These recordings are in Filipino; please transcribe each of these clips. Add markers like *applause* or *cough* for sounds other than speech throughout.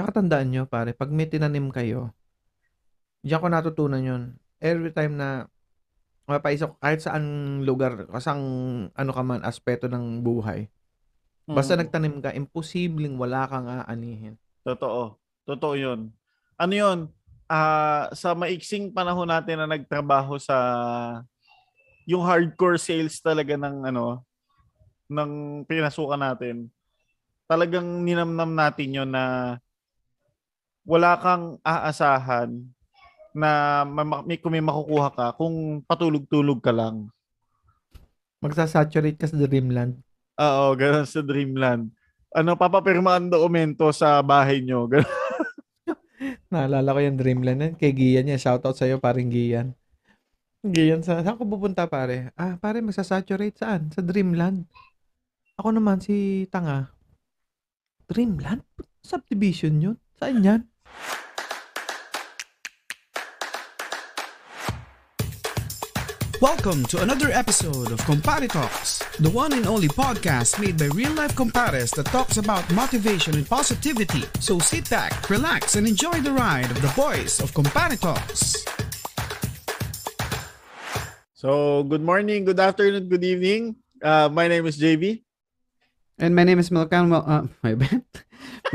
Tsaka tandaan nyo, pare, pag may tinanim kayo, diyan ko natutunan yun. Every time na mapaisip ko, kahit saan lugar, kasang ano ka man, aspeto ng buhay, basta Mm. nagtanim ka, imposibleng wala kang aanihin. Totoo. Totoo yun. Ano yun? Ah, sa maiksing panahon natin na nagtrabaho sa yung hardcore sales talaga ng ano ng pinasukan natin. Talagang ninamnam natin yun na wala kang aasahan na ma- may, kung may makukuha ka kung patulog-tulog ka lang. Magsasaturate ka sa dreamland. Oo, ganun sa Dreamland. Ano, papapirma ang dokumento sa bahay nyo. *laughs* Naalala ko yung dreamland yan. Kay Gian yan. Shoutout sa'yo, paring Gian. Gian, sa, saan ko pupunta, pare? Ah, pare, magsasaturate saan? Sa dreamland. Ako naman, si Tanga. Dreamland? Subdivision yun? Saan yan? Welcome to another episode of Compare Talks, the one and only podcast made by real life compares that talks about motivation and positivity. So sit back, relax, and enjoy the ride of the voice of Compare Talks. So, good morning, good afternoon, good evening. Uh, my name is JV. And my name is Milkman. Well, uh, *laughs* my bad.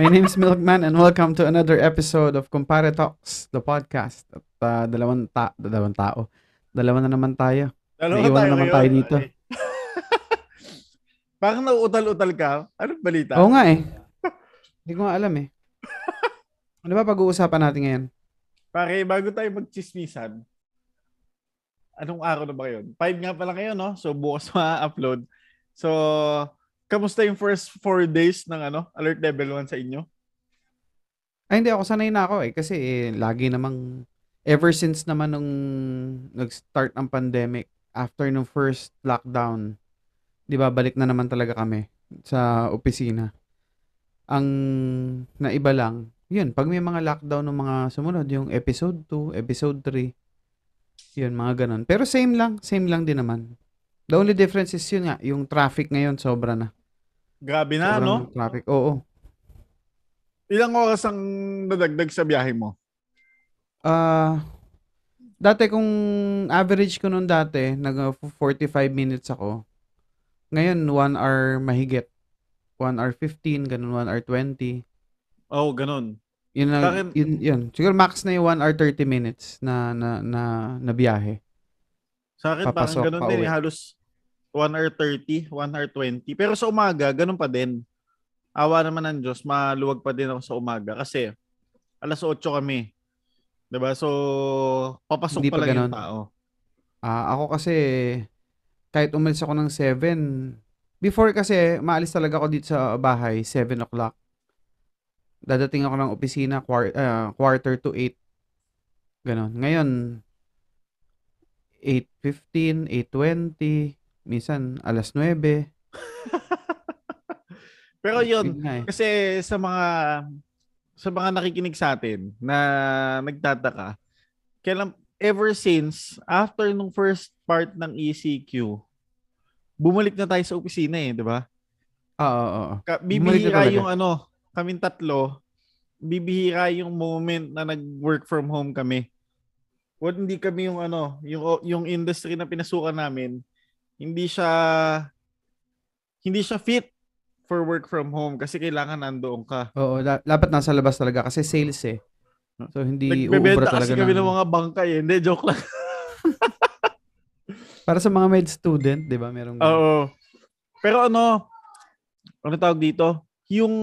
my name is Milkman, and welcome to another episode of Compare Talks, the podcast. At uh, dalawang, ta- dalawang tao. Dalawa na naman tayo. Dalawa Naiwan tayo naman ngayon. tayo dito. *laughs* Parang nauutal-utal ka. Anong balita? Oo nga eh. Hindi ko nga alam eh. Ano ba pag-uusapan natin ngayon? Pare, bago tayo magchismisan, anong araw na ba yun? Five nga pala kayo, no? So, bukas *laughs* ma-upload. So, kamusta yung first four days ng ano, alert level 1 sa inyo? Ay hindi, ako sanay na ako eh. Kasi eh, lagi namang, ever since naman nung nag-start ang pandemic, after nung first lockdown, di ba, balik na naman talaga kami sa opisina. Ang naiba lang, yun, pag may mga lockdown ng mga sumunod, yung episode 2, episode 3, yun, mga ganun. Pero same lang, same lang din naman. The only difference is yun nga, yung traffic ngayon, sobra na. Grabe na, Sobrang no? Traffic, oo. Ilang oras ang nadagdag sa biyahe mo? Ah, dati kung average ko noon dati, nag uh, 45 minutes ako. Ngayon 1 hour mahigit. 1 hour 15, ganun 1 hour 20. Oh, ganun. Yun Sa akin- yun, yun. Siguro max na yung 1 hour 30 minutes na na na, na biyahe. Sa akin, Papasok, parang ganun din. pauwi. eh, Halos 1 hour 30, 1 hour 20. Pero sa umaga, ganun pa din. Awa naman ng Diyos, maluwag pa din ako sa umaga. Kasi, alas 8 kami. 'Di ba So, papasok Hindi pa pa lang yung ganun. tao. Ah, ako kasi kahit umalis ako ng 7, before kasi maalis talaga ako dito sa bahay 7 o'clock. Dadating ako ng opisina quar- ah, quarter to 8. Ganon. Ngayon 8:15, 8:20, minsan alas 9. *laughs* Pero yun, eh. kasi sa mga sa mga nakikinig sa atin na nagtataka, kailan ever since after nung first part ng ECQ, bumalik na tayo sa opisina eh, di ba? Oo, oo. Ka- Bibihira yung ano, kaming tatlo, bibihira yung moment na nag-work from home kami. Well, hindi kami yung ano, yung yung industry na pinasukan namin, hindi siya hindi siya fit for work from home kasi kailangan nandoon ka. Oo, da- dapat nasa labas talaga kasi sales eh. So hindi uubra Nagbebenta talaga kasi kami ng ng, mga bangkay eh. Hindi, joke lang. *laughs* para sa mga med student, 'di ba? Merong Oo. Pero ano, ano tawag dito? Yung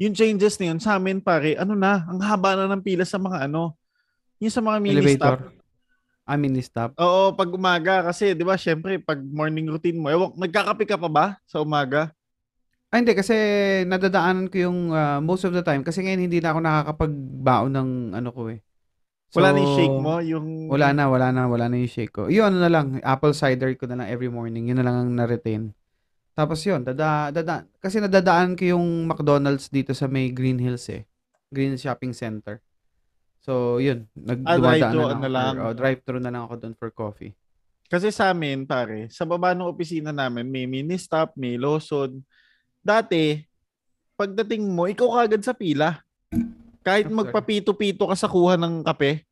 yung changes na yun sa amin pare, ano na, ang haba na ng pila sa mga ano, yung sa mga mini elevator. stop. Ah, mini stop. Oo, pag umaga kasi 'di ba, syempre pag morning routine mo, ewan, nagkakape ka pa ba sa umaga? Ah, hindi kasi nadadaanan ko yung ah, most of the time kasi ngayon hindi na ako nakakapagbaon ng ano ko eh. Wala na So, yung shake mo, yung Wala na, wala na, wala na yung shake ko. Yun, ano na lang, apple cider ko na lang every morning. Yun na lang ang na-retain. Tapos yun, dada, dada, kasi nadadaan ko yung McDonald's dito sa may Green Hills eh. Green Shopping Center. So, yun. Ah, Nagdumadaan drive-thru na lang, na ako lang. For, oh, drive-thru na lang ako doon for coffee. Kasi sa amin, pare, sa baba ng opisina namin, may mini stop, may Lawson. Dati, pagdating mo, ikaw kagad sa pila. Kahit magpapito-pito ka sa kuha ng kape,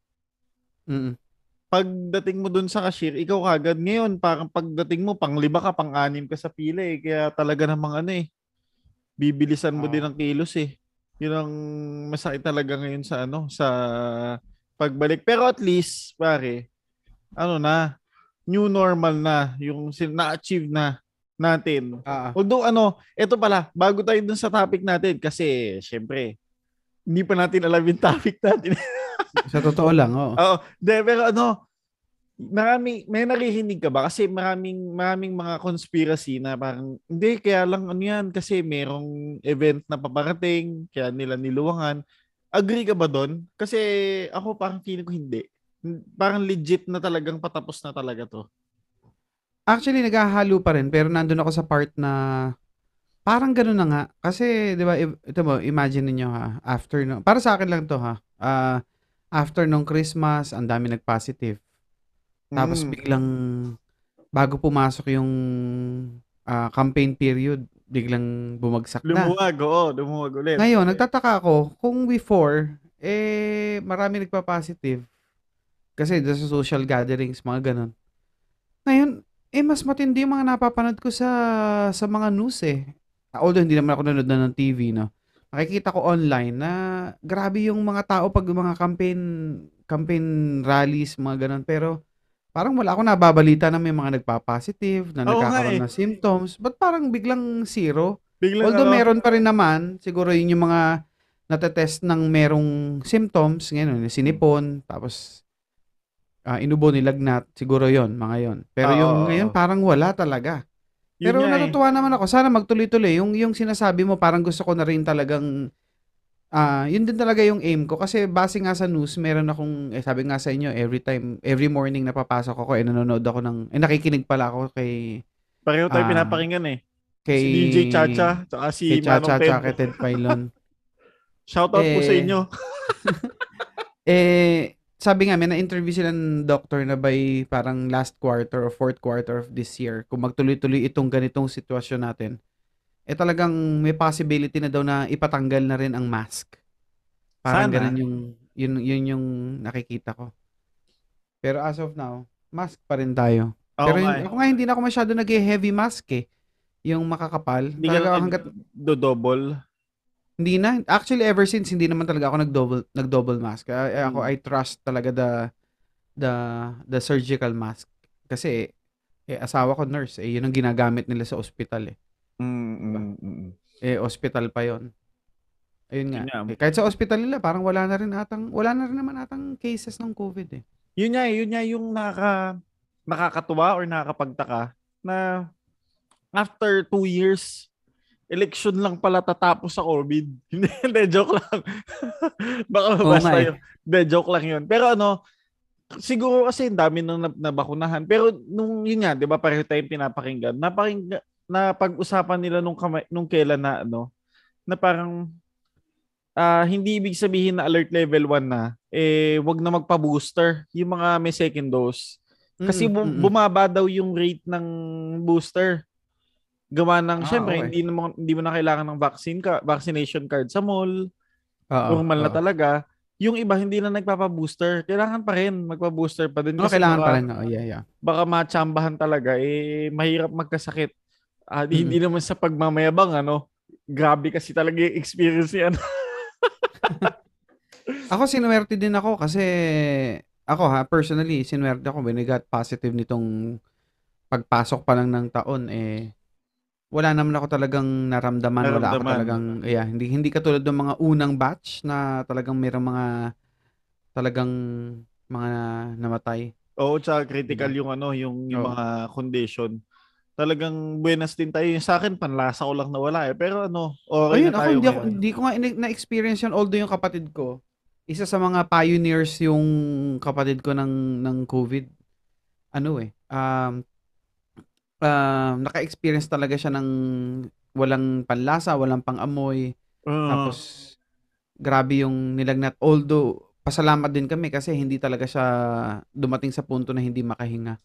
Mm. pagdating mo dun sa cashier, ikaw kagad. Ngayon, parang pagdating mo, pang lima ka, pang anim ka sa pila eh. Kaya talaga namang ano eh, bibilisan mo Oo. din ang kilos eh. Yun ang masakit talaga ngayon sa ano, sa pagbalik. Pero at least, pare, ano na, new normal na, yung sin- na-achieve na natin. Ah. Although ano, eto pala, bago tayo dun sa topic natin, kasi syempre, hindi pa natin alam yung topic natin. Sa totoo lang, oo. *laughs* Oo. De, pero ano, marami, may naririnig ka ba? Kasi maraming, maraming mga conspiracy na parang, hindi, kaya lang ano yan, kasi merong event na paparating, kaya nila niluwangan. Agree ka ba doon? Kasi ako parang feeling ko hindi. Parang legit na talagang patapos na talaga to. Actually, naghahalo pa rin, pero nandun ako sa part na parang ganun na nga. Kasi, di ba, ito mo, imagine niyo ha, after no, para sa akin lang to ha, ah, after nung Christmas, ang dami nag-positive. Tapos Mm. biglang, bago pumasok yung ah, campaign period, biglang bumagsak na. Lumuwag, oo, lumuwag ulit. Ngayon, nagtataka ako, kung before, eh, marami nagpa-positive. Kasi sa social gatherings, mga ganun. Ngayon, eh, mas matindi yung mga napapanood ko sa sa mga news eh. Although hindi naman ako nanonood na ng TV, no? Nakikita ko online na grabe yung mga tao pag mga campaign campaign rallies, mga ganun. Pero parang wala ako nababalita na may mga nagpa-positive, na Oo nga nagkakaroon eh. ng symptoms. Ba't parang biglang zero? Biglang Although ano, meron pa rin naman, siguro yun yung mga natetest ng merong symptoms, ngayon, sinipon, tapos ah, inubo nilagnat, siguro yon mga yon. Pero yung oo, ngayon, parang wala talaga. yun Pero nga eh. natutuwa naman ako, sana magtuloy-tuloy. Yung, yung sinasabi mo, parang gusto ko na rin talagang, ah yun din talaga yung aim ko. Kasi base nga sa news, meron akong, eh, sabi nga sa inyo, every time, every morning na papasok ako, eh, nanonood ako ng, eh, nakikinig pala ako kay, Pareho tayo ah, pinapakinggan eh. kay, si DJ Chacha, tsaka si kay Chacha, Manong tsaka Ted. kay Ted Pailon. *laughs* Shoutout po sa Eh, inyo. *laughs* Eh, sabi nga, may na-interview sila ng doctor na by parang last quarter or fourth quarter of this year, kung magtuloy-tuloy itong ganitong sitwasyon natin, eh talagang may possibility na daw na ipatanggal na rin ang mask. Parang Sana. ganun yung, yun, yun yung nakikita ko. Pero as of now, mask pa rin tayo. Oo Pero yun- eh. ako nga hindi na ako masyado nag-heavy mask eh. Yung makakapal. Hindi ka Talaga na hanggat, do-double. hindi na. Actually, ever since, hindi naman talaga ako nag-double, nag-double mask. Ah, eh, ako. I trust talaga the, the, the surgical mask. Kasi, eh, asawa ko nurse, eh, yun ang ginagamit nila sa ospital, eh. Mm, mm, mm. Eh, hospital pa yon Ayun nga. Yun nga. Eh, kahit sa ospital nila, parang wala na rin atang, wala na rin naman atang cases ng COVID, eh. Yun nga, eh, yun nga yung nakaka, nakakatuwa or nakakapagtaka na after two years, election lang pala tatapos sa COVID. *laughs* Hindi, joke lang. *laughs* Baka Oo basta eh. yun. Hindi, joke lang yun. Pero ano, siguro kasi ang dami nang nab- nabakunahan. Pero nung yun nga, di ba pareho tayong pinapakinggan, napakinggan, na pag-usapan nila nung, kamay, nung kailan na ano, na parang ah, hindi ibig sabihin na alert level 1 na, eh, wag na magpa-booster yung mga may second dose. Kasi Mm, bu- mm, mm. bumaba daw yung rate ng booster. Gawa ng, Ah, syempre, okay. hindi, naman, hindi mo na kailangan ng vaccine ka, vaccination card sa mall. Oo, normal na oo. talaga. Yung iba, hindi na nagpapa-booster. Kailangan pa rin magpa-booster pa din. Kasi kailangan baka, pa rin. Oh, yeah, yeah. baka matsambahan talaga. Eh, mahirap magkasakit. Ah, di- Mm. Hindi naman sa pagmamayabang, ano. Grabe kasi talaga yung experience niya. Ano. *laughs* Ako sinuwerte din ako kasi ako ha, personally, sinuwerte ako when I got positive nitong pagpasok pa lang ng taon eh wala naman ako talagang naramdaman, wala ako Naramdaman. talagang yeah, hindi hindi katulad ng mga unang batch na talagang mayroong mga talagang mga namatay. Oo, tsaka critical Diba? yung ano, yung, yung Oo. mga condition. Talagang buenas din tayo. Yung sa akin, panlasa ko lang nawala eh. Pero ano, okay Ayun, na ako tayo hindi, ako, hindi ko nga na-experience yun although yung kapatid ko, isa sa mga pioneers yung kapatid ko ng ng COVID. Ano eh, um, um, naka-experience talaga siya ng walang panlasa, walang pangamoy, Oo. tapos grabe yung nilagnat. Although, pasalamat din kami kasi hindi talaga siya dumating sa punto na hindi makahinga.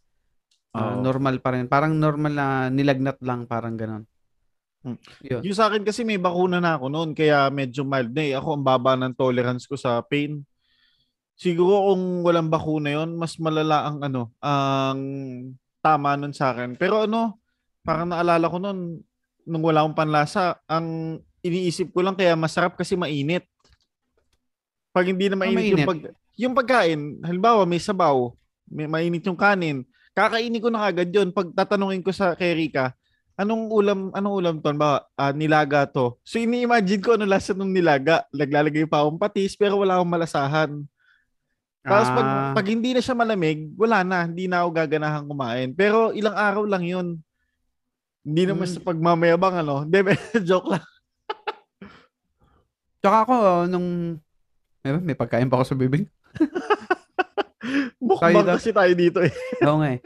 Ah, Oo. normal pa rin. Parang normal na nilagnat lang, parang ganon. Yun. Yung sa akin kasi may bakuna na ako noon kaya medyo mild na eh. Ako ang baba ng tolerance ko sa pain. Siguro kung walang bakuna yon mas malala ang ano, ang tama nun sa akin. Pero ano, parang naalala ko noon, nung wala akong panlasa, ang iniisip ko lang kaya masarap kasi mainit. Pag hindi na mainit, mainit? yung pag yung pagkain, halimbawa may sabaw, may mainit yung kanin, kakainin ko na agad yun. Pag tatanungin ko sa kay Rika, anong ulam, anong ulam to? Ba, ah, nilaga to. So ini-imagine ko ano lasa nung nilaga. Naglalagay pa akong patis pero wala akong malasahan. Tapos pag, Ah. pag hindi na siya malamig, wala na. Hindi na ako gaganahan kumain. Pero ilang araw lang yun. Hindi naman Mm. sa pagmamayabang ano. Hindi, *laughs* joke lang. Tsaka ako, nung, may, may pagkain pa ako sa bibig. *laughs* Mukbang kasi tayo dito eh. *laughs* Oo nga eh.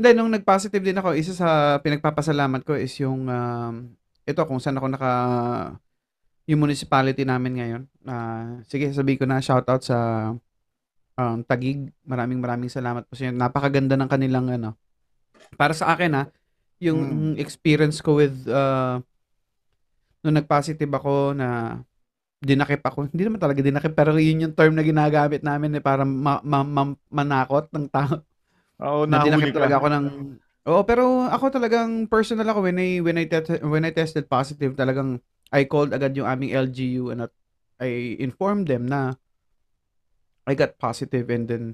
Hindi, nung nag-positive din ako, isa sa pinagpapasalamat ko is yung, um, ito kung saan ako naka, yung municipality namin ngayon. Ah, sige, sabihin ko na shoutout sa um, Tagig. Maraming maraming salamat po sa inyo. Napakaganda ng kanilang ano. Para sa akin ha, yung experience ko with uh, nung nag-positive ako na dinakip ako. Hindi naman talaga dinakip, pero yun yung term na ginagamit namin eh, para ma- ma- ma- manakot ng tao. Oo, na dinakip talaga ako ng Oo, pero ako talagang personal ako. When I when I te- when I tested positive, talagang I called agad yung aming LGU and at I informed them na I got positive. And then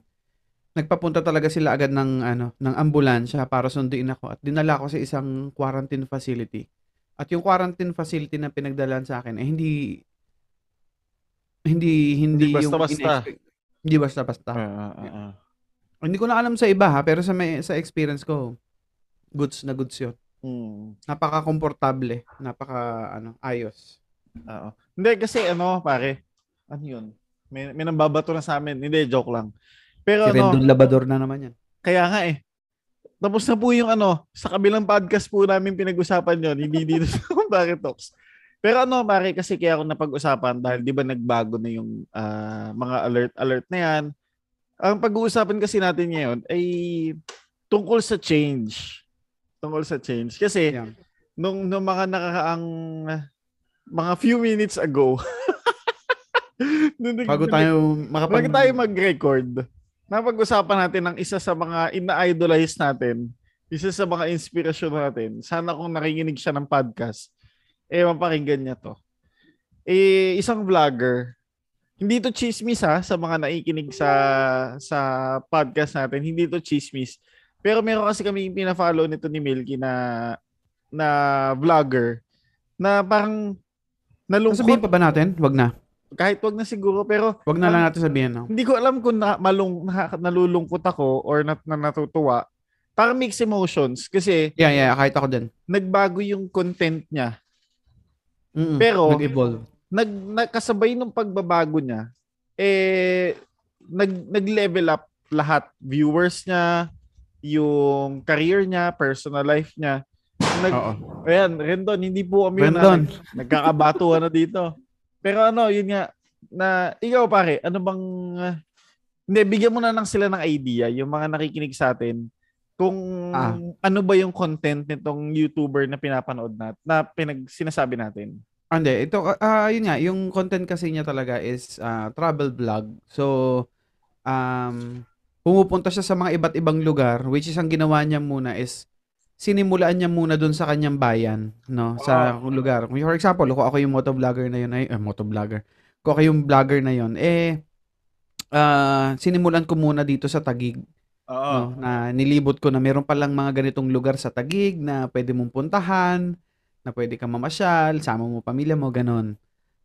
nagpapunta talaga sila agad ng ano ng ambulansya para sunduin ako. At dinala ko sa isang quarantine facility. At yung quarantine facility na pinagdalan sa akin eh hindi hindi hindi, Hindi yung basta-basta. Hindi basta-basta. Ah, ah, ah, ah. Hindi ko na alam sa iba ha, pero sa may, sa experience ko, goods na goods yun. Hmm. Napaka-komportable, napaka ano, ayos. Oo. Hindi, kasi ano, pare, ano yun? May, may nambabato na sa amin. Hindi, joke lang. Pero Si ano, Rendon Labador na naman yan. kaya nga eh. Tapos na po yung ano, sa kabilang podcast po namin pinag-usapan yon hindi dito *laughs* sa Kumpare Talks. Pero ano, pare, kasi kaya ako napag-usapan dahil di ba nagbago na yung ah, mga alert-alert na yan. Ang pag-uusapan kasi natin ngayon ay tungkol sa change. Tungkol sa change. Kasi Yan. nung, nung mga nakakaang mga few minutes ago, *laughs* nung Bago tayo makapag... Bago tayo mag-record, napag-usapan natin ng isa sa mga ina-idolize natin, isa sa mga inspirasyon natin. Sana kung nakikinig siya ng podcast, eh mapakinggan niya to. Eh, isang vlogger, hindi to chismis ha, sa mga nakikinig sa sa podcast natin, hindi to chismis. Pero meron kasi kami pina-follow nito ni Milky na na vlogger na parang nalungkot Sabihin pa ba natin? Wag na. kahit wag na siguro pero Wag na lang natin sabihin. No? hindi ko alam kung na, malung, na, nalulungkot ako or na, na natutuwa. Parang mixed emotions kasi Yeah, yeah, kahit ako din. nagbago yung content niya. Mm-mm, Pero- Nag-evolve. Nag, nagkasabay ng pagbabago niya, eh, nag, nag-level up lahat. Viewers niya, yung career niya, personal life niya. Nag, Oo. Ayan, Rendon, hindi po kami na Rendon. nag- nagkakabatuhan na dito. Pero ano, yun nga, na ikaw pare, ano bang, uh, hindi, bigyan mo na lang sila ng idea, yung mga nakikinig sa atin, kung Ah. ano ba yung content nitong YouTuber na pinapanood nat, na pinag sinasabi natin. Hindi, ito, ah yun nga, yung content kasi niya talaga is ah, travel vlog. So, um, pumupunta siya sa mga iba't ibang lugar, which is ang ginawa niya muna is, sinimulaan niya muna dun sa kanyang bayan, no? Sa lugar. Kung For example, kung ako yung motovlogger na yun, ay, eh, motovlogger. Kung ako yung vlogger na yun, eh, ah, sinimulan ko muna dito sa Tagig. Oo. no, na nilibot ko na meron palang mga ganitong lugar sa Tagig na pwede mong puntahan, na pwede kang mamasyal, sama mo pamilya mo, ganon.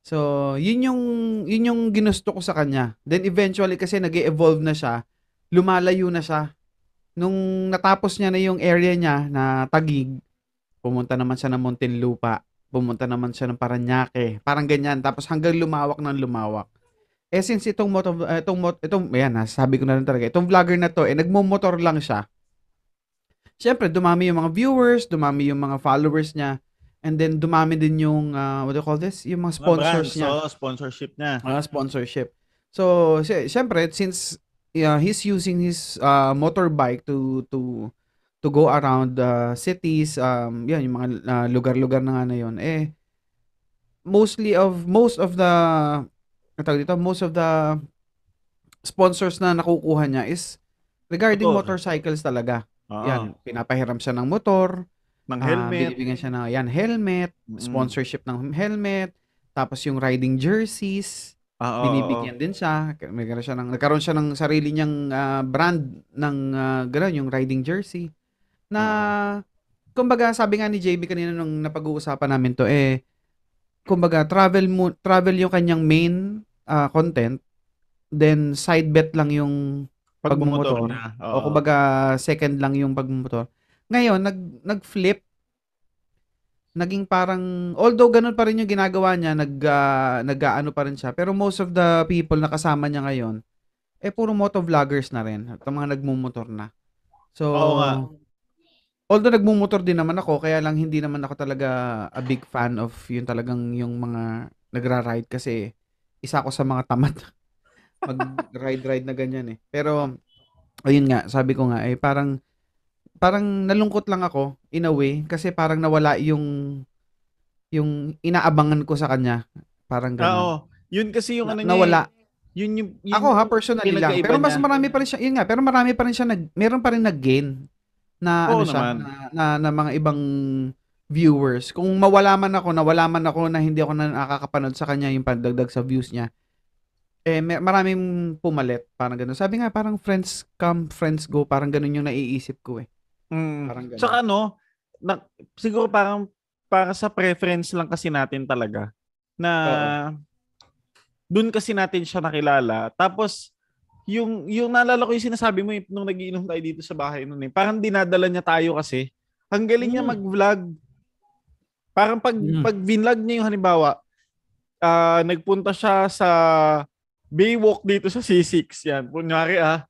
So, yun yung, yun yung ginusto ko sa kanya. Then eventually kasi nag evolve na siya, lumalayo na siya. Nung natapos niya na yung area niya na Tagig, pumunta naman siya ng Muntinlupa, pumunta naman siya ng Paranaque, parang ganyan. Tapos hanggang lumawak ng lumawak. Eh since itong moto, eh, itong mot, itong ayan na, sabi ko na rin talaga, itong vlogger na to, eh nagmo-motor lang siya. Siyempre, dumami yung mga viewers, dumami yung mga followers niya, and then dumami din yung, ah, what do you call this? Yung mga sponsors Mga brands, niya. oo, sponsorship niya. Ah, sponsorship. So, si- siyempre, since yeah, he's using his uh, motorbike to to to go around the cities, um, yan, yung mga uh, lugar-lugar na nga na yun, eh, mostly of, most of the, tawag dito, most of the sponsors na nakukuha niya is regarding Motor. motorcycles talaga. Oo. Yan, pinapahiram siya ng motor, ng ah, helmet. binibigyan siya ng, yan, helmet, Mm. sponsorship ng helmet, tapos yung riding jerseys, Ah, binibigyan din siya. May gano'n siya ng, nagkaroon siya ng sarili niyang ah, brand ng uh, gano'n, yung riding jersey. Na, kumbaga, sabi nga ni JB kanina nung napag-uusapan namin to, eh, kumbaga, travel mo, travel yung kanyang main ah, content, then side bet lang yung. Pagmumotor na. o kumbaga, second lang yung pagmumotor. Ngayon, nag, nag-flip, naging parang, although ganun pa rin yung ginagawa niya, nag, ah, nag-ano pa rin siya, pero most of the people na kasama niya ngayon, eh, puro motovloggers na rin, at mga nagmumotor na. So, Oo nga. although nagmumotor din naman ako, kaya lang hindi naman ako talaga a big fan of yung talagang yung mga nagra-ride kasi isa ako sa mga tamad *laughs* mag-ride-ride na ganyan eh. Pero, ayun nga, sabi ko nga, eh, parang, parang nalungkot lang ako, in a way, kasi parang nawala yung, yung inaabangan ko sa kanya. Parang Ah, gano'n. oo. Yun kasi yung Na- ano nawala. eh. Yun yung, yun Ako ha, personally lang. Pero mas marami pa rin siya, yun nga, pero marami pa rin siya, nag, meron pa rin nag-gain na, Oo ano siya, naman. na, na, na mga ibang viewers. Kung mawala man ako, nawala man ako na hindi ako na nakakapanood sa kanya yung pandagdag sa views niya, eh, may, maraming pumalit. Parang ganun. Sabi nga, parang friends come, friends go. Parang ganun yung naiisip ko eh. Mm. Parang ganun. Tsaka ano, na, siguro parang para sa preference lang kasi natin talaga na dun kasi natin siya nakilala. Tapos yung yung naalala ko yung sinasabi mo eh, nung nagiinom tayo dito sa bahay noon eh. Parang dinadala niya tayo kasi. Ang galing niya Mm. mag-vlog. Parang pag Mm. pag vinlog niya yung halimbawa, ah nagpunta siya sa Baywalk dito sa C6 yan. Kunyari ah.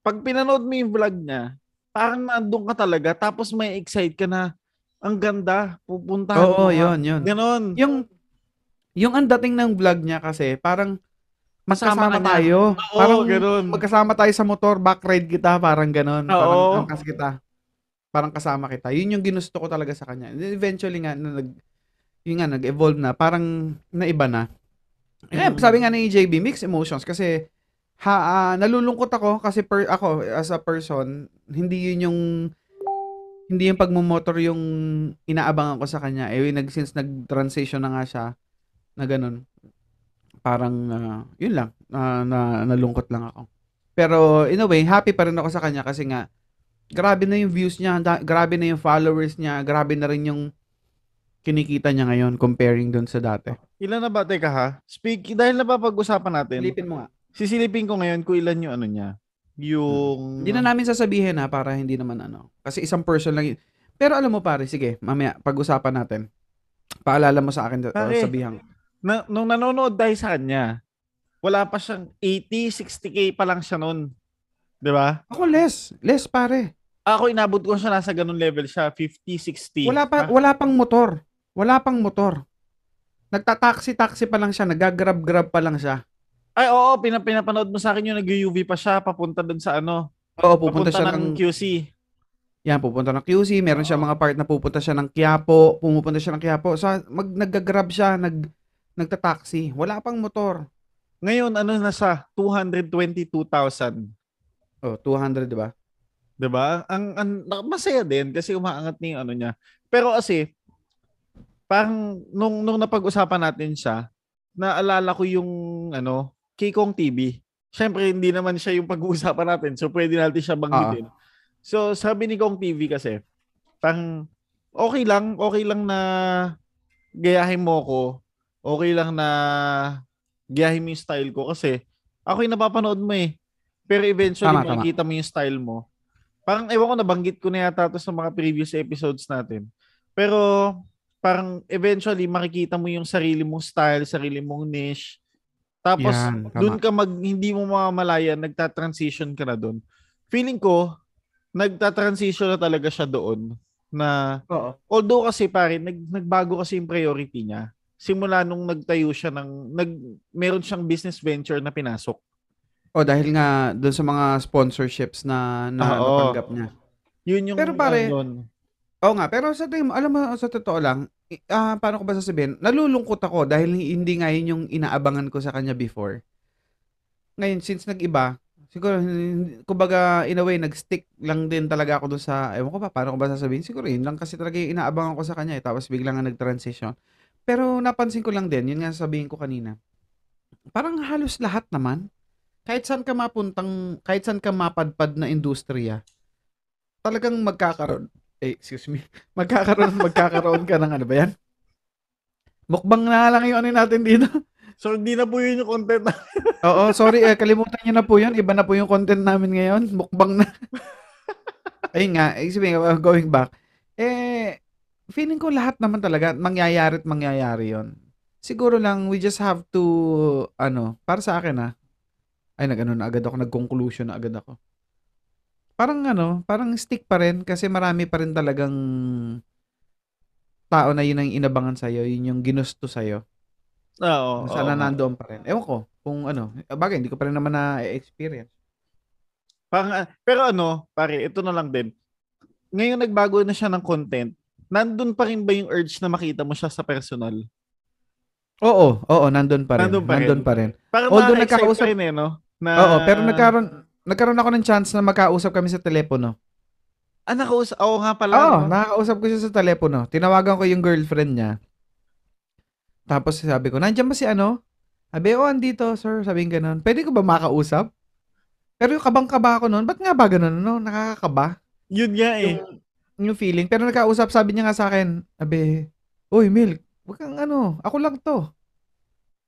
Pag pinanood mo yung vlog niya, parang nandun ka talaga tapos may excite ka na ang ganda, pupuntahan Oo, mo. yun, yun. Ganon. Yung, yung ang dating ng vlog niya kasi, parang Kasama magkasama ka niya. tayo. Oo, parang ganon. magkasama tayo sa motor, back ride kita, parang ganon. Parang Oo. angkas kita. Parang kasama kita. Yun yung ginusto ko talaga sa kanya. And Eventually nga, na nag, yun nga, nag-evolve na. Parang naiba na. Eh, Mm. sabi nga ni JB, mixed emotions. Kasi, ha, ah, nalulungkot ako kasi per, ako, as a person, hindi yun yung hindi yung pagmumotor yung inaabangan ko sa kanya. Eh, nag, since nag-transition na nga siya, na ganun, parang, ah, yun lang, ah, na, nalungkot lang ako. Pero, in a way, happy pa rin ako sa kanya kasi nga, grabe na yung views niya, da- grabe na yung followers niya, grabe na rin yung kinikita niya ngayon comparing doon sa dati. Ilan na ba? Teka ha. Speak, dahil napapag-usapan natin, Silipin mo nga. sisilipin ko ngayon kung ilan yung ano niya. Yung... Hindi na namin sasabihin ha, para hindi naman ano. Kasi isang person lang yun. Pero alam mo pare, sige, mamaya, pag-usapan natin. Paalala mo sa akin, uh, Pare. sabihan. na, nung nanonood tayo sa kanya, wala pa siyang 80, 60k pa lang siya noon. 'Di ba? Ako less. Less pare. Ako inabot ko siya nasa ganun level siya, 50, 60. Wala pa, Ah, wala pang motor. Wala pang motor. Nagta-taxi-taxi pa lang siya, nagagrab-grab pa lang siya. Ay, oo, pinap pinapanood mo sa akin yung nag-UV pa siya papunta doon sa ano, Oo, pupunta papunta siya ng ng, QC. yan, pupunta ng QC, meron siya mga part na pupunta siya ng Quiapo, pumupunta siya ng Quiapo. So, mag, nagagrab siya, nag, nagta-taxi. Wala pang motor. Ngayon, ano na sa 222,000. Oh, 200, di ba? 'Di ba? Ang, ang masaya din kasi umaangat na yung ano niya. Pero kasi parang nung nung napag-usapan natin siya, naalala ko yung ano, Kikong TV. Siyempre hindi naman siya yung pag-uusapan natin. So pwede natin siya banggitin. So sabi ni Kong TV kasi, parang okay lang, okay lang na gayahin mo ko. Okay lang na gayahin mo yung style ko kasi ako yung napapanood mo eh. Pero eventually Tama, tama. makikita mo yung style mo. Parang ewan ko nabanggit ko na yata to sa mga previous episodes natin. Pero parang eventually makikita mo yung sarili mong style, sarili mong niche. Tapos Yan, doon ka mag hindi mo mamamalayan, nagta-transition ka na doon. Feeling ko nagta-transition na talaga siya doon na Oo. although kasi pare nag, nagbago kasi yung priority niya. Simula nung nagtayo siya ng nag meron siyang business venture na pinasok. Oh, dahil nga doon sa mga sponsorships na, na Ah, oo. natanggap niya. Yun yung Pero pare, ano doon. Oo nga, pero sa tingin mo, alam mo, sa totoo lang, i- ah, paano ko ba sasabihin? Nalulungkot ako dahil hindi nga yun yung inaabangan ko sa kanya before. Ngayon, since nag-iba, siguro, hindi- kumbaga, in a way, nag-stick lang din talaga ako doon sa, ewan ko ba, paano ko ba sasabihin? Siguro, yun lang kasi talaga yung inaabangan ko sa kanya, eh, tapos biglang nga nag-transition. Pero napansin ko lang din, yun nga sabihin ko kanina, parang halos lahat naman, kahit saan ka mapuntang, kahit saan ka mapadpad na industriya, talagang magkakaroon, eh, excuse me, *laughs* magkakaroon, magkakaroon ka ng ano ba yan? Mukbang na lang yung ano natin dito. *laughs* So, hindi na po yun yung content na. *laughs* Oo, sorry, eh, kalimutan nyo na po yun. Iba na po yung content namin ngayon. Mukbang na. Ayun nga, eh, sabihin, uh, going back. Eh, feeling ko lahat naman talaga, mangyayari at mangyayari yon Siguro lang, we just have to, ano, para sa akin ah, ay, nag-ano na agad ako, nag-conclusion na agad ako. Parang ano, parang stick pa rin kasi marami pa rin talagang tao na yun ang inabangan sa'yo, yun yung ginusto sa'yo. Oo. Sana oo. nandoon pa rin. Ewan ko, kung ano, bagay, hindi ko pa rin naman na-experience. Parang, ah, pero ano, pare, ito na lang din. Ngayon nagbago na siya ng content. Nandun pa rin ba yung urge na makita mo siya sa personal? Oo, oo, nandun pa rin. Nandun pa rin. Nandun pa rin. Parang Although nagkakausap- pa rin eh, no? Na, Oo, pero nagkaroon, nagkaroon ako ng chance na makausap kami sa telepono. Ah, nakausap. Oo nga pala. Oo, no? nakakausap ko siya sa telepono. Tinawagan ko yung girlfriend niya. Tapos sabi ko, nandiyan ba si ano? Sabi, oh, andito, sir. Sabi ko ganun. Pwede ko ba makausap? Pero yung kabang-kaba ako noon, ba't nga ba ganun, no? Nakakakaba. Yun nga eh. Yung feeling. Pero nagkausap, sabi niya nga sa akin, sabi, Uy, Milk, wag kang ano, ako lang to.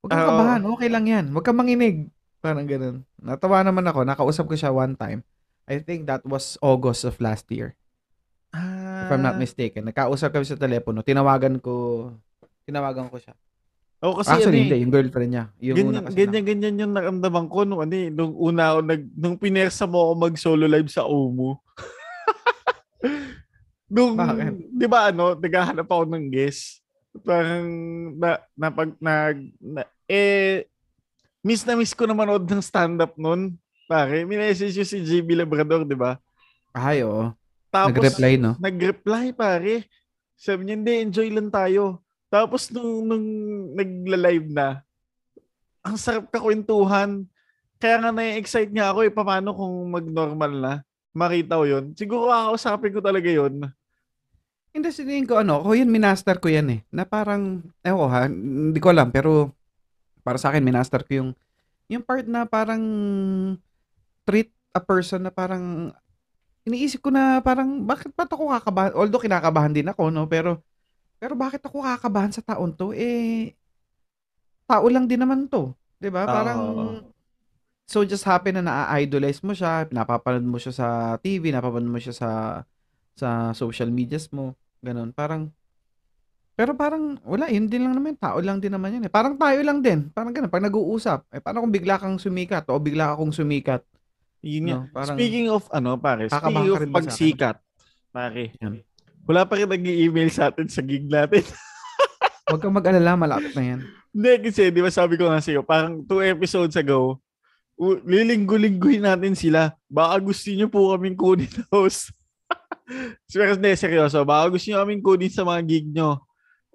Wag kang Oo. kabahan, okay lang yan. Wag kang manginig. Parang ganun. Natawa naman ako, nakausap ko siya one time. I think that was August of last year. Ah, If I'm not mistaken. Nagkausap kami sa telepono. Tinawagan ko, tinawagan ko siya. Oo, kasi Actually, ano hindi. eh, Yung girlfriend niya. Yung ganyan, una kasi ganyan, ganyan yung naramdaman ko nung, ano, eh, nung una nag, nung pinersa mo ako mag-solo live sa Omo. *laughs* nung, Bakit? di ba ano, naghahanap ako ng guest. Parang, na, napag, nag, na, eh, miss na miss ko na manood ng stand-up nun. Pare, minessage yung si JB Labrador, di ba? Ay, oo. Tapos, Nag-reply, no? Nag-reply, pare. Sabi niya, hindi, enjoy lang tayo. Tapos nung, nung nagla-live na, ang sarap kakwentuhan. Kaya nga na-excite nga ako eh, paano kung mag-normal na. Makita ko yun. Siguro kakausapin ko talaga yun. Hindi, sinihin ko, ano, ko yun, minaster ko yan eh. Na parang, ewan ko ha, hindi ko alam, pero para sa akin, minaster ko yung, yung part na parang treat a person na parang, iniisip ko na parang, bakit ba't ako kakabahan? Although kinakabahan din ako, no? Pero, pero bakit ako kakabahan sa taon to? Eh, tao lang din naman to. ba Parang, Oo. so just happen na na-idolize mo siya, napapanood mo siya sa TV, napapanood mo siya sa sa social medias mo, ganun. Parang pero parang wala, yun din lang naman, tao lang din naman yun eh. Parang tayo lang din. Parang ganun, pag nag-uusap, eh paano kung bigla kang sumikat o bigla akong sumikat? Yun. No, parang Speaking of ano, pare, speaking of pagsikat, pare, Yan. wala pa rin nag-email sa atin sa gig natin. *laughs* Huwag kang mag-alala, malapit na yan. Hindi, kasi di ba sabi ko nga sa'yo, parang two episodes ago, lilinggo-lingguhin natin sila. Baka gusto niyo po kaming kunin *laughs* host. Pero hindi, seryoso. Baka gusto niyo kaming kunin sa mga gig nyo.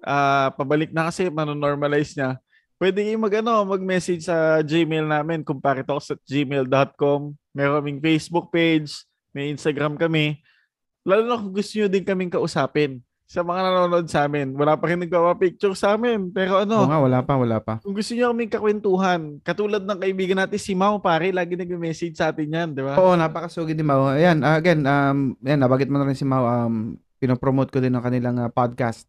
Ah, pabalik na kasi, manonormalize niya. Pwede kayo mag, ano, mag-message sa Gmail namin, kumparitox at gmail.com. Meron kaming Facebook page, may Instagram kami. Lalo na kung gusto niyo din kaming kausapin sa mga nanonood sa amin. Wala pa rin nagpapapicture sa amin. Pero ano, Oo nga, wala pa, wala pa. kung gusto niyo kaming kakwentuhan, katulad ng kaibigan natin si Mau, pare, lagi nag-message sa atin yan, di ba? Oo, napakasugi din Mau. Ayan, again, um, ayan, nabagit mo na rin si Mau. Um, pinopromote ko din ang kanilang ah, podcast,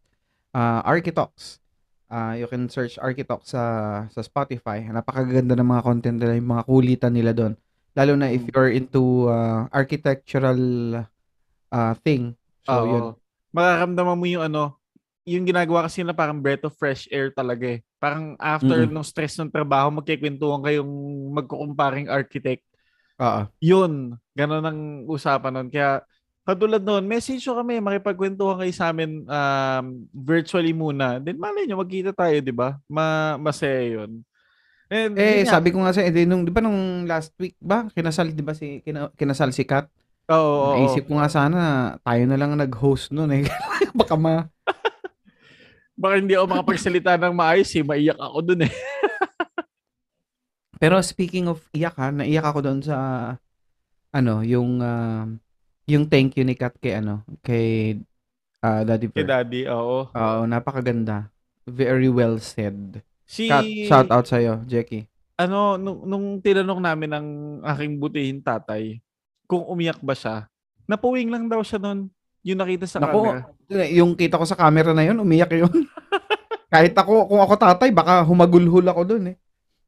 uh, Architalks. Ah, you can search Architalks sa sa Spotify. Napakaganda ng mga content nila, yung mga kulitan nila doon. Lalo na if Mm. you're into ah, architectural ah, thing. So, Oo. yun. Makaramdaman mo yung ano, yung ginagawa kasi na parang breath of fresh air talaga eh. Parang after Mm-mm. ng stress ng trabaho, magkikwentuhan kayong magkukumparing architect. Oo. Yun, ganun ang usapan nun. Kaya katulad nun, message nyo kami, makipagkwentuhan kayo sa amin um, virtually muna. Then malay nyo, magkita tayo, di ba? Ma masaya yun. And, Eh, yun nga. sabi ko nga sa, eh, di nung, di ba nung last week ba, kinasal, di ba si, kina, kinasal si Kat? Oo, oo. Naisip ko nga sana tayo na lang nag-host nun eh. *laughs* Baka ma... Baka hindi ako makapagsalita ng maayos eh. Maiyak ako dun eh. Pero speaking of iyak ha, naiyak ako doon sa ano, yung ah, yung thank you ni Kat kay ano, kay ah, Daddy Kay daddy, oo. Oo, napakaganda. Very well said. Si, Kat, shout out sa'yo, Jackie. ano, nung, nung tinanong namin ng aking butihin tatay, kung umiyak ba siya, napuwing lang daw siya nun. Yung nakita sa Naku, camera. yung kita ko sa camera na yun, umiyak yun. *laughs* Kahit ako, kung ako tatay, baka humagulhul ako doon eh.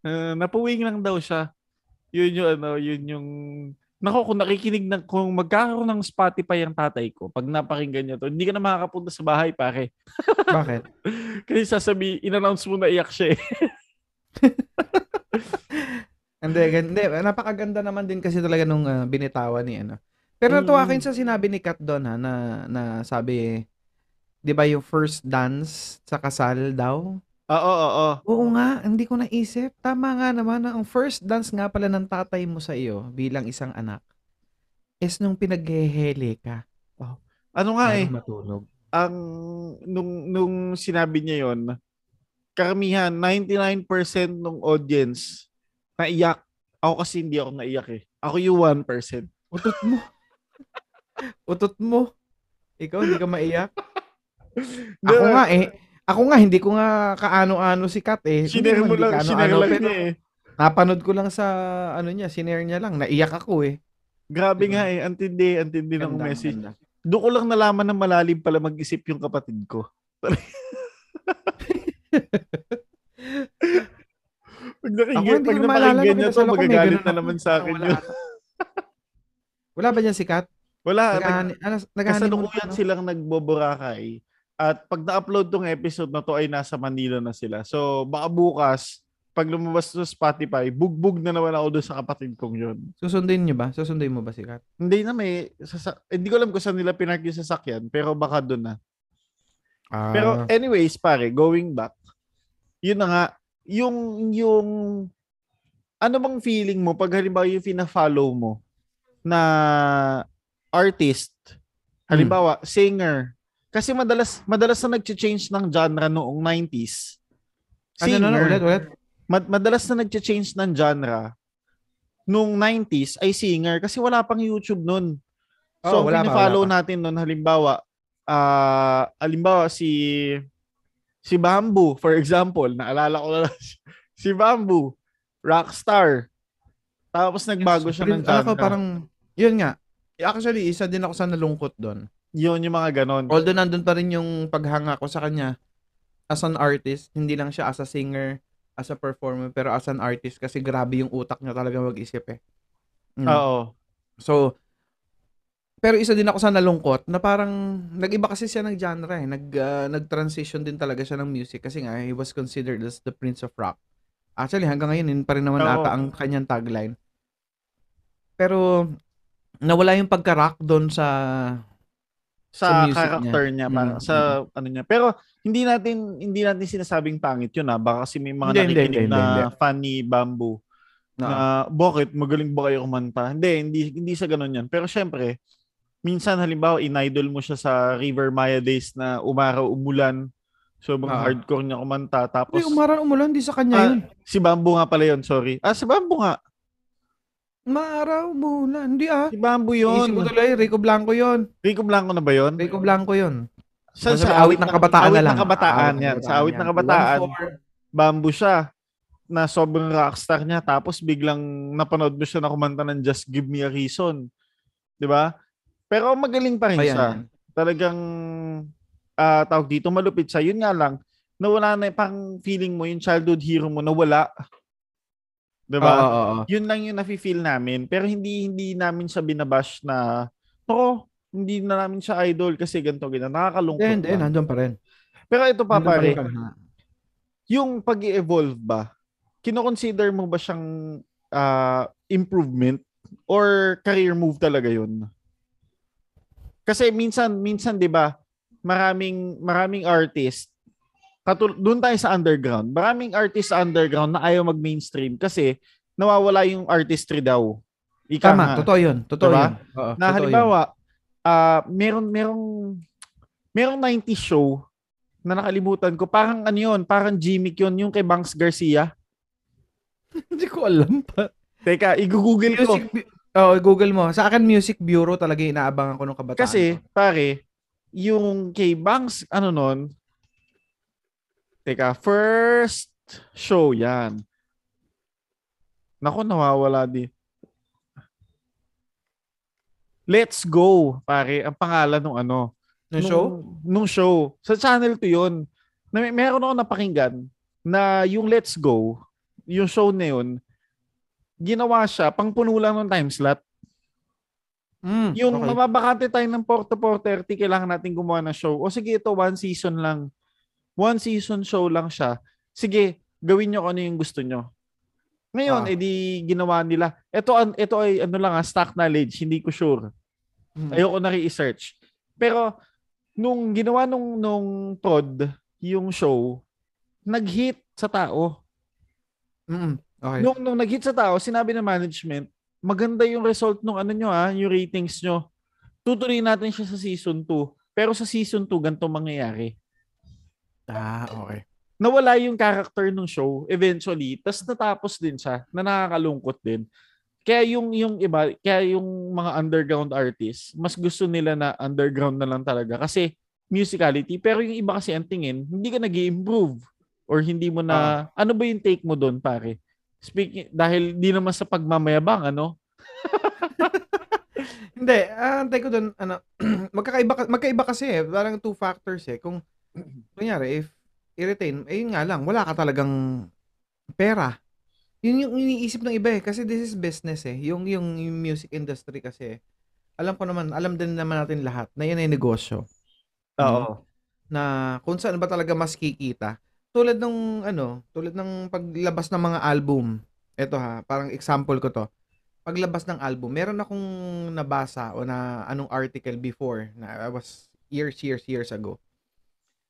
Uh, napuwing lang daw siya. Yun yung ano, yun yung Nako, kung nakikinig ng kung magkakaroon ng Spotify ang tatay ko, pag napakinggan niya to, hindi ka na makakapunta sa bahay, pare. Bakit? *laughs* Kasi sasabi, in-announce mo na iyak siya eh. *laughs* Hindi, hindi, napakaganda naman din kasi talaga nung ah, binitawan ni ano. Pero natuwa Mm. sa sinabi ni Kat doon ha, na, na sabi, di ba yung first dance sa kasal daw? Oo, oo, oo. Oo nga, hindi ko naisip. Tama nga naman na ang first dance nga pala ng tatay mo sa iyo bilang isang anak is nung pinaghehele ka. Ano nga eh, bago matulog. ang nung nung sinabi niya yon karamihan 99% ng audience naiyak. Ako kasi hindi ako naiyak eh. Ako yung 1%. Utot mo. *laughs* Utot mo. Ikaw hindi ka maiyak. Ako nga eh. Ako nga hindi ko nga kaano-ano si Kat eh. Sinare mo lang, sinare lang pero niya eh. Napanood ko lang sa ano niya, sinare niya lang. Naiyak ako eh. Grabe Diba? nga eh, antindi, antindi ng message. ganda. Doon ko lang nalaman na malalim pala mag-isip yung kapatid ko. *laughs* pag nakinggan, pag napakinggan niya to, magagalit na naman sa akin Wala yun. Wala ba dyan si Kat? Wala, nag, Naghahani, ano, mo kasalukuyan silang nagboborakay. At pag na-upload tong episode na to ay nasa Manila na sila. So baka bukas, pag lumabas sa Spotify, bugbog na naman ako doon sa kapatid kong yun. Susundin niyo ba? Susundin mo ba si Kat? Hindi na may, sasa- hindi ko alam kung saan nila pinark yung sasakyan, pero baka doon na. Ah, Pero anyways, pare, going back, yun na nga, yung, yung, ano bang feeling mo pag halimbawa yung fina-follow mo na artist, halimbawa, singer, kasi madalas, madalas na nag-change ng genre noong 90s. ano, ano, ano, ulit, ulit. mad- madalas na nag-change ng genre nung 90s ay singer kasi wala pang YouTube nun. So, Oo, ang wala pa, follow wala pa. natin nun, halimbawa, ah halimbawa si si Bamboo, for example, naalala ko na lang, *laughs* si Bamboo, rockstar. Tapos nagbago siya ng genre. Ako parang, yun nga. Actually, isa din ako sa nalungkot doon. Yun yung mga ganon. Although nandun pa rin yung paghanga ko sa kanya as an artist, hindi lang siya as a singer, as a performer, pero as an artist kasi grabe yung utak niya talaga mag-isip eh. Mm. Oo. So, pero isa din ako sa nalungkot na parang nag-iba kasi siya ng genre eh. Nag, ah, nag-transition din talaga siya ng music kasi nga he was considered as the Prince of Rock. Actually, hanggang ngayon, yun pa rin naman Oo. ata ang kanyang tagline. Pero, nawala yung pagka-rock doon sa sa, Sa character niya, niya. parang Mm, sa ano niya. Pero hindi natin hindi natin sinasabing pangit 'yun ah. Baka kasi may mga Hindi, hindi, nakikinig hindi, na hindi. fan ni Bamboo na, na bakit magaling ba kayo kumanta? Hindi, hindi hindi sa ganun 'yan. Pero syempre, minsan halimbawa in-idol mo siya sa River Maya days na umaraw umulan. Sobrang Ah. hardcore niya kumanta tapos Uy, umaran umulan, di sa kanya Ah, yun. si Bamboo nga pala 'yon, sorry. Ah, si Bamboo nga. Maaraw umulan, hindi ah. Si Bamboo Isip 'yon. ko tuloy, Rico Blanco yun. Rico Blanco na ba 'yon? Rico Blanco yun. Sa, sa awit ng kabataan awit na lang. ng kabataan Awit yan. Sa awit ng kabataan. Bamboo siya na sobrang rockstar niya tapos biglang napanood mo siya na kumanta ng Just Give Me a Reason. 'Di ba? Pero magaling pa rin Ayan, siya. Talagang ah tawag dito malupit siya. Yun nga lang nawala na parang feeling mo yung childhood hero mo nawala. 'Di ba? oo, oo. Yun lang yung nafi-feel namin pero hindi hindi namin siya binabash na to hindi na namin siya idol kasi ganito ganito. Nakakalungkot. Hindi, lang. nandun pa rin. Pero ito pa pare, rin yung pag evolve ba, kino-consider mo ba siyang ah, improvement or career move talaga yun? Kasi minsan, minsan 'di ba, maraming maraming artist katul doon tayo sa underground. Maraming artist sa underground na ayaw mag-mainstream kasi nawawala yung artistry daw. Ika Tama, nga. totoo yun. Totoo Diba? yun. Oo, na totoo halimbawa, ah meron merong merong 90 show na nakalimutan ko. Parang ano yun, parang gimmick yun, yung kay Banks Garcia. yun. *laughs* Hindi ko alam pa. Teka, i-google ko. Bu- oh, Google mo. Sa akin, Music Bureau talaga inaabangan ko nung kabataan. Kasi, ko. pare, yung kay Banks, ano nun, teka, first show yan. Nako, nawawala di. Let's Go, pare, ang pangalan ng ano. Yung show? Nung show. Sa channel to yun. Na, may- meron ako napakinggan na yung Let's Go, yung show na yun, ginawa siya, pangpuno lang ng time slot. Mm, Yung okay. mababakante tayo ng 4 to 4.30, kailangan natin gumawa ng show. O sige, ito, one season lang. One season show lang siya. Sige, gawin nyo kung ano yung gusto nyo. Ngayon, Ah. edi ginawa nila. Ito, an- ito ay ano lang, ah, stock knowledge. Hindi ko sure. Mm. Ayoko na research. Pero, nung ginawa nung, nung prod, yung show, nag-hit sa tao. Mm, okay. Nung, nung nag-hit sa tao, sinabi ng management, maganda yung result nung ano nyo ah, yung ratings nyo. Tutuloy natin siya sa season 2. Pero sa season 2, ganito mangyayari. Ah, okay. Nawala yung character ng show eventually, tas natapos din siya na nakakalungkot din. Kaya yung yung iba, kaya yung mga underground artists, mas gusto nila na underground na lang talaga kasi musicality. Pero yung iba kasi ang tingin, hindi ka nag improve or hindi mo na ano ba yung take mo doon pare? Speaking dahil di naman sa pagmamayabang ano. *laughs* Hindi, ah, antay ko doon, ano, *clears throat* magkakaiba, ka- magkaiba kasi eh. Parang two factors eh. Kung, *clears throat* kunyari, if i-retain, eh yun nga lang, wala ka talagang pera. Yun yung iniisip ng iba eh. Kasi this is business eh. Yung, yung, yung music industry kasi, alam ko naman, alam din naman natin lahat na yun ay negosyo. Oo. Na kung saan ba talaga mas kikita. Tulad ng, ano, tulad ng paglabas ng mga album. Ito ha, parang example ko to paglabas ng album, meron akong nabasa o na anong article before na I was years, years, years ago.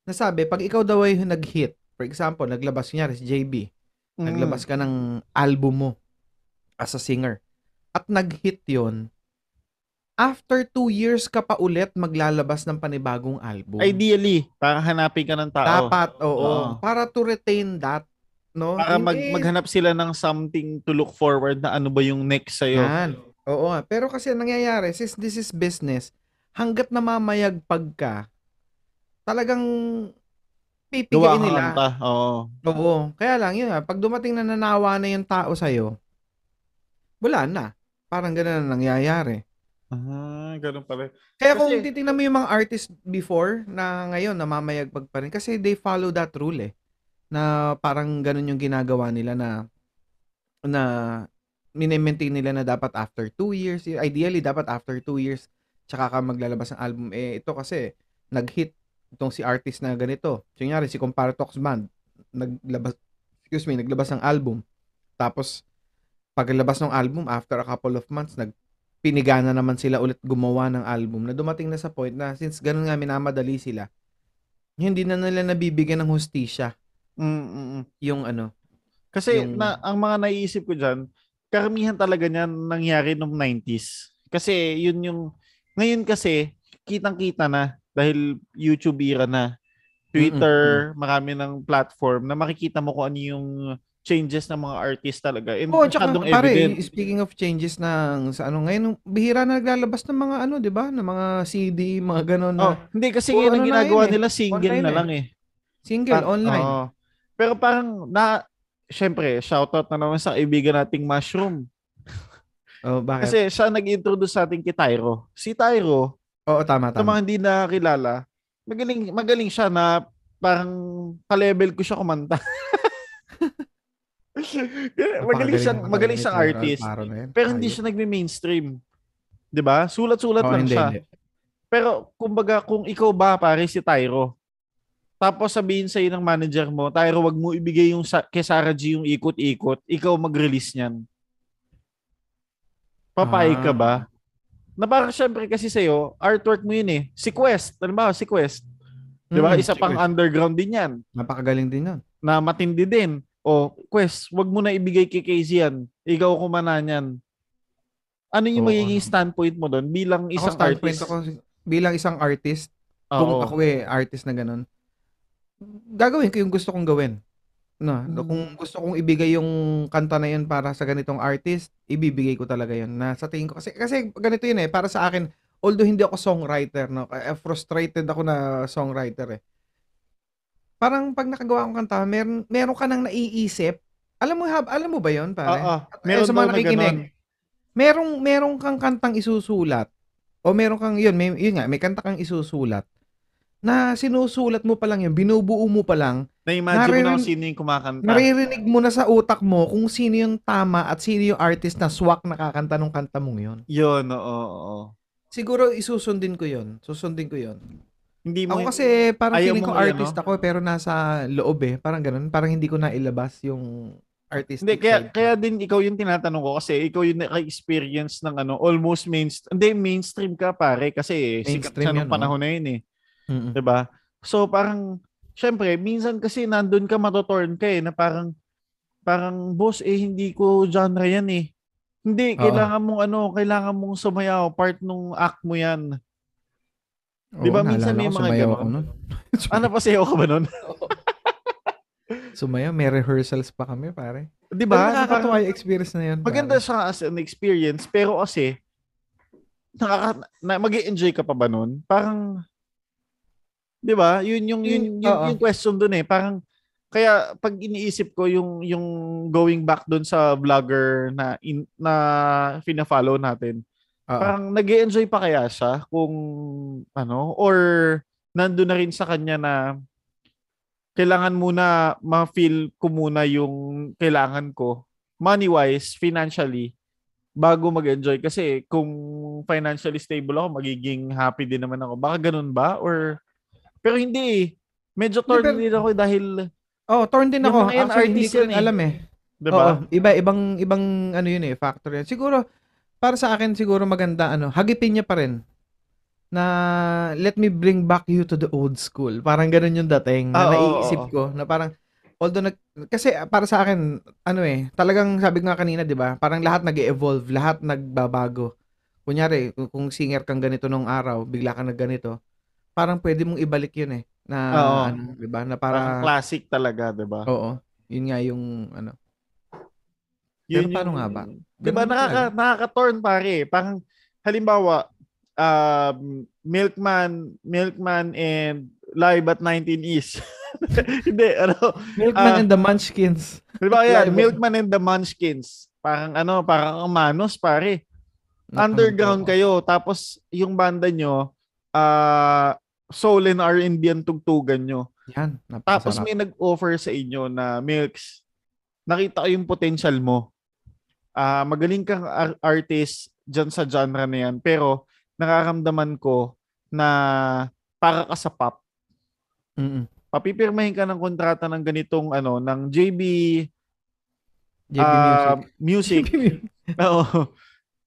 Nasabi, pag ikaw daw ay nag-hit, for example, naglabas niya si JB, Mm. naglabas ka ng album mo as a singer, at nag-hit yon after two years ka pa ulit maglalabas ng panibagong album. Ideally, para hanapin ka ng tao. Dapat, oo. Oo. Para to retain that, no? Para mag, maghanap sila ng something to look forward na ano ba yung next sa'yo. Yan. Oo. Pero kasi ang nangyayari, since this is business, hanggat namamayagpag ka, talagang ka nila. kanta. Oo. Oo. Kaya lang, yun nga, pag dumating na nanawa na yung tao sa'yo, wala na. Parang ganun ang nangyayari. Ah, ganun pala. Kaya kung Kasi- titingnan mo yung mga artist before na ngayon namamayagpag pa rin kasi they follow that rule eh. Na parang ganun yung ginagawa nila na na mini-maintain nila na dapat after two years, ideally dapat after two years tsaka ka maglalabas ng album. Eh ito kasi nag-hit itong si artist na ganito. Kunyari si Comparatox Band naglabas excuse me, naglabas ng album. Tapos paglabas ng album after a couple of months nag pinigana naman sila ulit gumawa ng album na dumating na sa point na since ganun nga minamadali sila, hindi na nila nabibigyan ng hustisya Mm, mm, mm. yung ano. Kasi Yung- na, ang mga naiisip ko dyan, karamihan talaga niyan nangyari noong 90s. Kasi yun yung, ngayon kasi, kitang-kita na dahil YouTube era na. Twitter, marami ng platform na makikita mo kung ano yung changes ng mga artist talaga. And Oh, tsaka pare, evident. speaking of changes ng sa ano ngayon, bihira na naglalabas ng mga ano, 'di ba? Ng mga CD, mga ganun na Oh, hindi kasi ngayon ang ano na ginagawa yun eh. nila single Online na eh. lang eh. single Pa- online. Oo. Pero parang na syempre, shoutout na naman sa kaibigan nating Mushroom. Oh, bakit? Kasi siya nag-introduce sa atin kay Tyro. Si Tyro, Oo, tama sa tama. mga hindi nakakilala, magaling magaling siya na parang ka-level ko siya kumanta. *laughs* magaling siya, magaling siyang artist. Pero hindi siya nagme-mainstream. 'Di ba? Sulat-sulat Oh, lang hindi, siya. hindi. Pero kumbaga kung ikaw ba pare si Tyro, tapos sabihin sa'yo ng manager mo, Tyro, wag mo ibigay yung sa, kay Sarah G yung ikot-ikot, ikaw mag-release niyan. Papayag ka Ah. ba? Na parang syempre kasi sa'yo, artwork mo yun eh. Si Quest, alam ba, si Quest. Di ba? Mm, Isa pang sige. underground din yan. Napakagaling din 'yun. Na matindi din. O, Quest, wag mo na ibigay kay Casey yan. Ikaw kumana niyan. Ano yung Oo. magiging standpoint mo doon bilang Ako isang standpoint artist? ako bilang isang artist, kung Oo. ako eh, artist na ganun, gagawin ko yung gusto kong gawin. No, Mm. kung gusto kong ibigay yung kanta na yun para sa ganitong artist, ibibigay ko talaga yun. Na sa tingin ko kasi kasi ganito yun eh, para sa akin, although hindi ako songwriter, no, eh, frustrated ako na songwriter eh. Parang pag nakagawa akong kanta, meron meron ka nang naiisip. Alam mo hab, alam mo ba 'yon, pare? Oo. At- Meron eh, sa daw mga na nakikinig, ganon. merong merong kang kantang isusulat o meron kang yun, may yun nga, may kanta kang isusulat na sinusulat mo pa lang yun, binubuo mo pa lang, Na-imagine mo na Naririn- kung sino yung kumakanta. naririnig mo na sa utak mo kung sino yung tama at sino yung artist na swak nakakanta ng kanta mong yun. Yun, oo, oo. Siguro isusundin ko yun. Susundin ko yun. Hindi mo, Ako kasi parang feeling ko artist ano? ako pero nasa loob eh. Parang ganun. Parang hindi ko nailabas yung artistic hindi, kaya, side kaya din ikaw yung tinatanong ko kasi ikaw yung naka-experience ng ano, almost mainstream. Hindi, mainstream ka pare kasi sikat Mainstream siya yun, nung panahon na yun eh. Mm-mm. 'Di ba? So parang syempre minsan kasi nandun ka matotorn ka eh na parang parang boss eh hindi ko genre yan eh. Hindi, Oo. kailangan mong ano, kailangan mong sumayaw, part nung act mo yan. Di ba minsan naalala may ko, mga sumayaw ganon? ako nun. Ano pa sayo ka ba nun? *laughs* Sumayaw, may rehearsals pa kami, pare. 'Di ba? Na nakakatuwa parang- yung experience na yun. Maganda pare. siya as an experience, pero kasi, nakaka, na, mag enjoy ka pa ba nun? Parang, di ba? Yun yung, yun, Mm, yun, oo. yung question dun eh. Parang, kaya pag iniisip ko yung yung going back dun sa vlogger na in, na fina-follow natin, Oo. parang nag enjoy pa kaya siya kung ano or nandun na rin sa kanya na kailangan muna ma-feel ko muna yung kailangan ko money-wise, financially, bago mag-enjoy. Kasi kung financially stable ako, magiging happy din naman ako. Baka ganun ba? Or, pero hindi eh. Medyo torn pero- din ako dahil, Oh, torn din ako. Actually, hindi ko rin eh. alam eh. di ba? Oo, iba ibang ibang ano yun eh, factor yan. Siguro para sa akin siguro maganda ano, hagipin niya pa rin na let me bring back you to the old school. Parang ganun yung dating na Ah, naiisip ko na parang although nag, kasi para sa akin ano eh, talagang sabi ko nga kanina, 'di ba? Parang lahat nag-evolve, lahat nagbabago. Kunyari, kung, kung singer kang ganito nung araw, bigla kang nagganito, parang pwede mong ibalik yun eh. Na Oo. ano, 'di ba? Na Parang para classic talaga, di ba? Oo. Yun nga yung ano. Yun Pero paano nga ba? Di ba Ganun nakaka, talaga. nakaka-torn pare. Parang halimbawa, um, Milkman, Milkman and Live at 19 East. *laughs* Hindi, ano. Milkman Ah. and the Munchkins. Di ba yan? Live- Milkman and the Munchkins. Parang ano, parang ang manos pare. Underground kayo. Tapos yung banda nyo, ah soul and R&B ang tugtugan nyo. Yan. Tapos may nag-offer sa inyo na Milks, nakita ko yung potential mo. Ah, magaling kang ar- artist dyan sa genre na yan, pero nakaramdaman ko na para ka sa pop. Mm-mm. Papipirmahin ka ng kontrata ng ganitong ano, ng JB, JB ah, Music. Music. JB Music. Oo.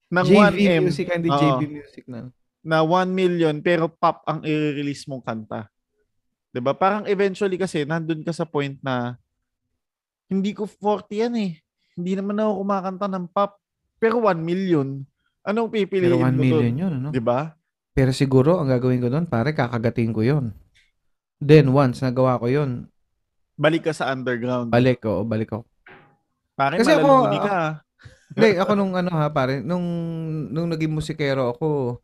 ng JB 1M Music hindi Oo. JB Music na. Na 1 million pero pop ang i-release mong kanta. 'Di ba? Parang eventually kasi nandun ka sa point na hindi ko 40 yan eh. Hindi naman ako kumakanta ng pop. Pero 1 million. Anong pipiliin Pero 1 mo million dun? yun, ano? 'Di ba? Pero siguro, ang gagawin ko doon, pare, kakagating ko yun. Then, once nagawa ko yun, Balik ka sa underground. balik ko, balik ko. Pare Kasi ako, ka. ah. Hindi, ako nung ano ha, pare, nung, nung naging musikero ako,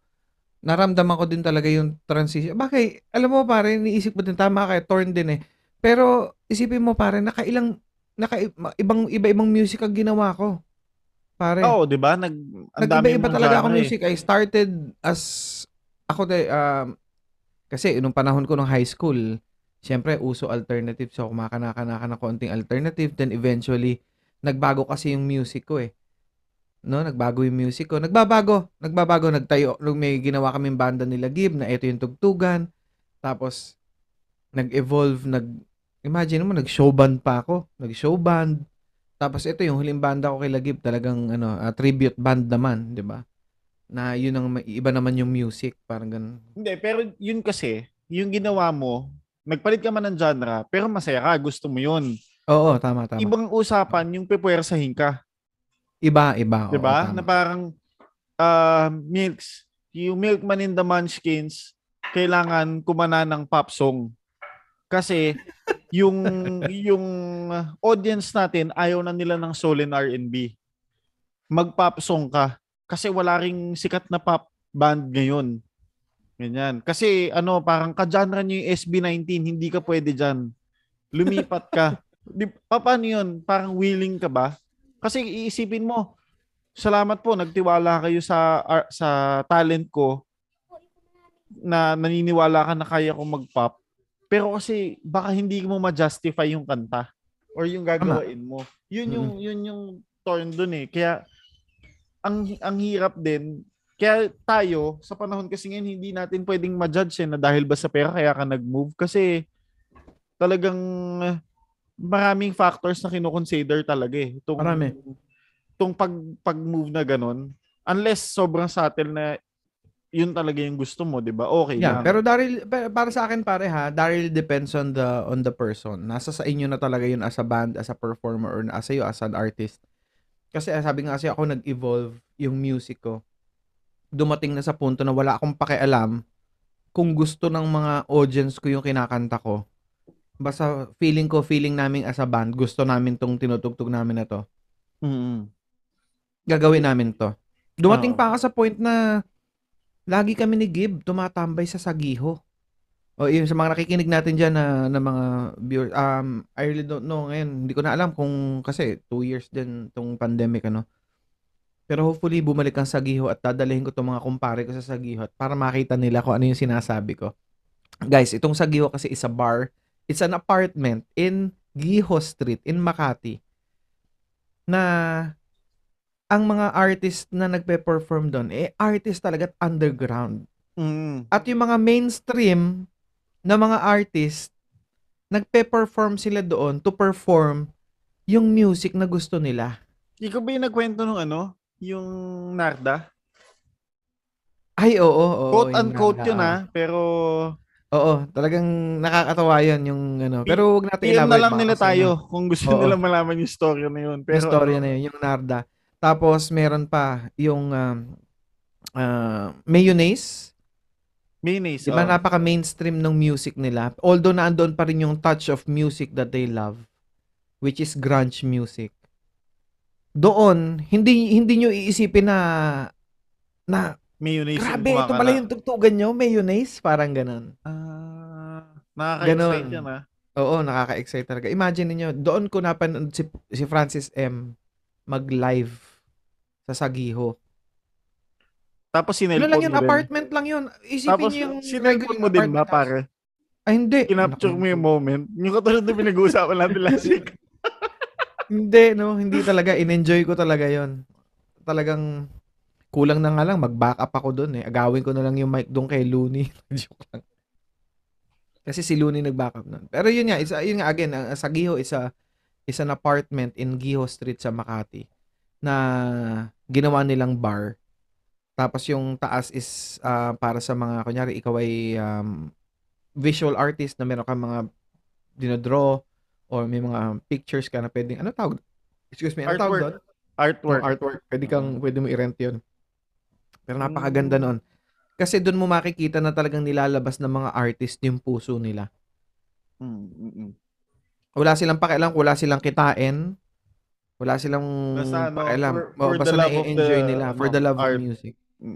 naramdaman ko din talaga yung transition. Bakit? Alam mo pare, niisip ko din, tama ka, torn din eh. Pero, isipin mo pare, nakailang, naka, ibang, iba-ibang music ang ginawa ko. Pare. Oo, 'di ba? Nag ang dami Nag-iba-iba talaga ako eh. music. I started as ako de um, kasi nung panahon ko nung high school, syempre uso alternative so kumakanaka-naka ng konting alternative then eventually nagbago kasi yung music ko eh. No, nagbago yung music ko. Nagbabago, nagbabago, nagtayo. Nung may ginawa kaming banda nila Gib na ito yung tugtugan. Tapos nag-evolve, nag Imagine mo nag-show band pa ako. Nag-show band. Tapos ito yung huling banda ko kay Lagib, talagang ano, ah, tribute band naman, 'di ba? Na yun ang iba naman yung music, parang ganun. Hindi, pero yun kasi, yung ginawa mo, nagpalit ka man ng genre, pero masaya ka, gusto mo yun. Oo, tama tama. Iba, Ibang usapan yung pepwersahin ka. Iba, iba. Di ba? Na parang ah, Milks, yung Milkman in the Munchkins, kailangan kumana ng pop song. Kasi yung yung audience natin ayaw na nila ng soul and R&B. Mag-pop song ka kasi wala ring sikat na pop band ngayon. Ganyan. Kasi ano, parang ka-genre niyo yung SB19, hindi ka pwede diyan. Lumipat ka. Di, pa, paano yun? Parang willing ka ba? Kasi iisipin mo, salamat po, nagtiwala kayo sa sa talent ko na naniniwala ka na kaya ko mag-pop. Pero kasi baka hindi mo ma-justify yung kanta or yung gagawin mo. Yun yung yun yung torn dun eh. Kaya ang ang hirap din. Kaya tayo sa panahon kasi ngayon hindi natin pwedeng ma-judge eh, na dahil ba sa pera kaya ka nag-move kasi talagang maraming factors na kino-consider talaga eh. Itong, Marami. Itong pag, pag-move na ganun. Unless sobrang subtle na yun talaga yung gusto mo, 'di ba? Okay Yeah, lang. pero Daryl pa- para sa akin pare ha, Daryl depends on the on the person. Nasa sa inyo na talaga yun as a band, as a performer or as a you as an artist. Kasi ah, sabi nga kasi ako nag-evolve yung music ko. Dumating na sa punto na wala akong pakialam kung gusto ng mga audience ko yung kinakanta ko. Basta feeling ko, feeling namin as a band, gusto namin tong tinutugtog namin na to. Mm. Gagawin namin to. Dumating Oo. pa ako sa point na lagi kami ni Gib tumatambay sa Sagiho. O yun, sa mga nakikinig natin dyan na, na mga viewers, um, I really don't know ngayon. Hindi ko na alam kung, kasi two years din tong pandemic, ano. Pero hopefully, bumalik ang Sagiho at dadalhin ko itong mga kumpare ko sa Sagiho at para makita nila kung ano yung sinasabi ko. Guys, itong Sagiho kasi is a bar. It's an apartment in Giho Street in Makati na ang mga artist na nagpe-perform doon, eh, artist talaga at underground. Mm. At yung mga mainstream na mga artist, nagpe-perform sila doon to perform yung music na gusto nila. Ikaw ba yung nagkwento nung ano? Yung Narda? Ay, oo, oo. quote yung unquote Nanda, yun oo. ah. Pero Oo, talagang nakakatawa yun yung ano. Pero wag natin PM na elaborate lang nila tayo kung gusto Oo. nila malaman yung story na yun. Yung Pero story ano, na yun, yung Narda. Tapos meron pa yung um, uh, mayonnaise. Mayonnaise. Di ba oh. napaka-mainstream ng music nila? Although naandun pa rin yung touch of music that they love, which is grunge music. Doon, hindi hindi nyo iisipin na na Mayonnaise. grabe, yung ito pala yung tugtugan nyo, mayonnaise, parang ganun. Ah, nakaka-excite yan ah. Oo, nakaka-excite talaga. Imagine niyo, doon ko napanood si, si Francis M mag-live sa Sagiho. Tapos Ano sinelfon lang yun, mo din. apartment lang yun. Isipin Tapos niyo yung sinelfon mo din ba pare? Ay, hindi. Kinapture mo yung moment. Yung katulad na pinag-uusapan natin last *laughs* week. Hindi, no. Hindi talaga. In-enjoy ko talaga yon Talagang kulang na nga lang. Mag-back up ako doon eh. Agawin ko na lang yung mic doon kay Looney. *laughs* Joke lang. Kasi si Looney nag-back up nun. Pero yun nga, isa, yun nga again, ang Sagiho is, a, is an apartment in Giho Street sa Makati na ginawa nilang bar. Tapos yung taas is ah, para sa mga, kunyari, ikaw ay um, visual artist na meron kang mga dinodraw or may mga pictures ka na pwedeng, ano tawag? Excuse me, ano tawag Artwork. doon? Artwork. Yung artwork. Pwede kang, pwede mo i-rent yun. Pero napakaganda noon. Kasi doon mo makikita na talagang nilalabas ng mga artist yung puso nila. Mm. Wala silang pakialam, wala silang kitain. Wala silang Basta, ano, pakialam. for- for basta na-enjoy nila for ano, the love art. of music.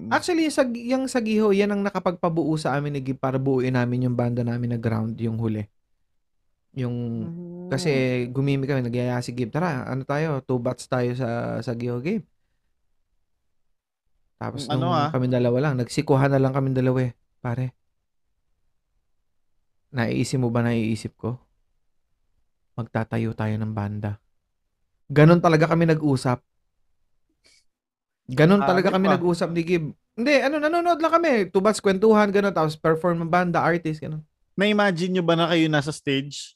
Actually, sa, yung sa Giho, yan ang nakapagpabuo sa amin ni Gib para buuin namin yung banda namin na ground yung huli. Yung, kasi gumimi kami, nagyaya si Gib, tara, ano tayo, two bats tayo sa, sa Giho Tapos Ano, nung ah? kami dalawa lang, nagsikuhan na lang kami dalawa eh, pare. Naiisip mo ba naiisip ko? Magtatayo tayo ng banda. Ganon talaga kami nag-usap. Ganon Ah, talaga kami pa. nag-usap ni Gib. Hindi, ano, nanonood lang kami. Tubats, kwentuhan, ganon. Tapos perform ng banda, artist, ganon. Na-imagine nyo ba na kayo nasa stage?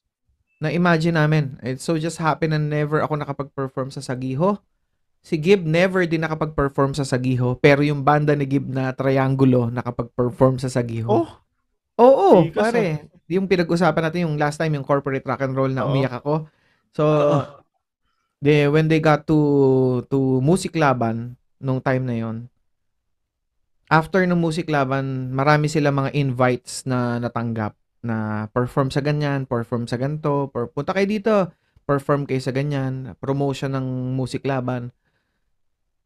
Na-imagine namin. It so just happened na never ako nakapag-perform sa Sagiho. Si Gib never din nakapag-perform sa Sagiho. Pero yung banda ni Gib na Triangulo nakapag-perform sa Sagiho. Oh, Oo, Tikas, pare. Yung pinag-usapan natin yung last time, yung corporate rock and roll na Oo. umiyak ako. So, Oo. they, when they got to to Musik Laban, nung time na yon after ng music laban, marami sila mga invites na natanggap na perform sa ganyan, perform sa ganto, per, punta kayo dito, perform kayo sa ganyan, promotion ng music laban.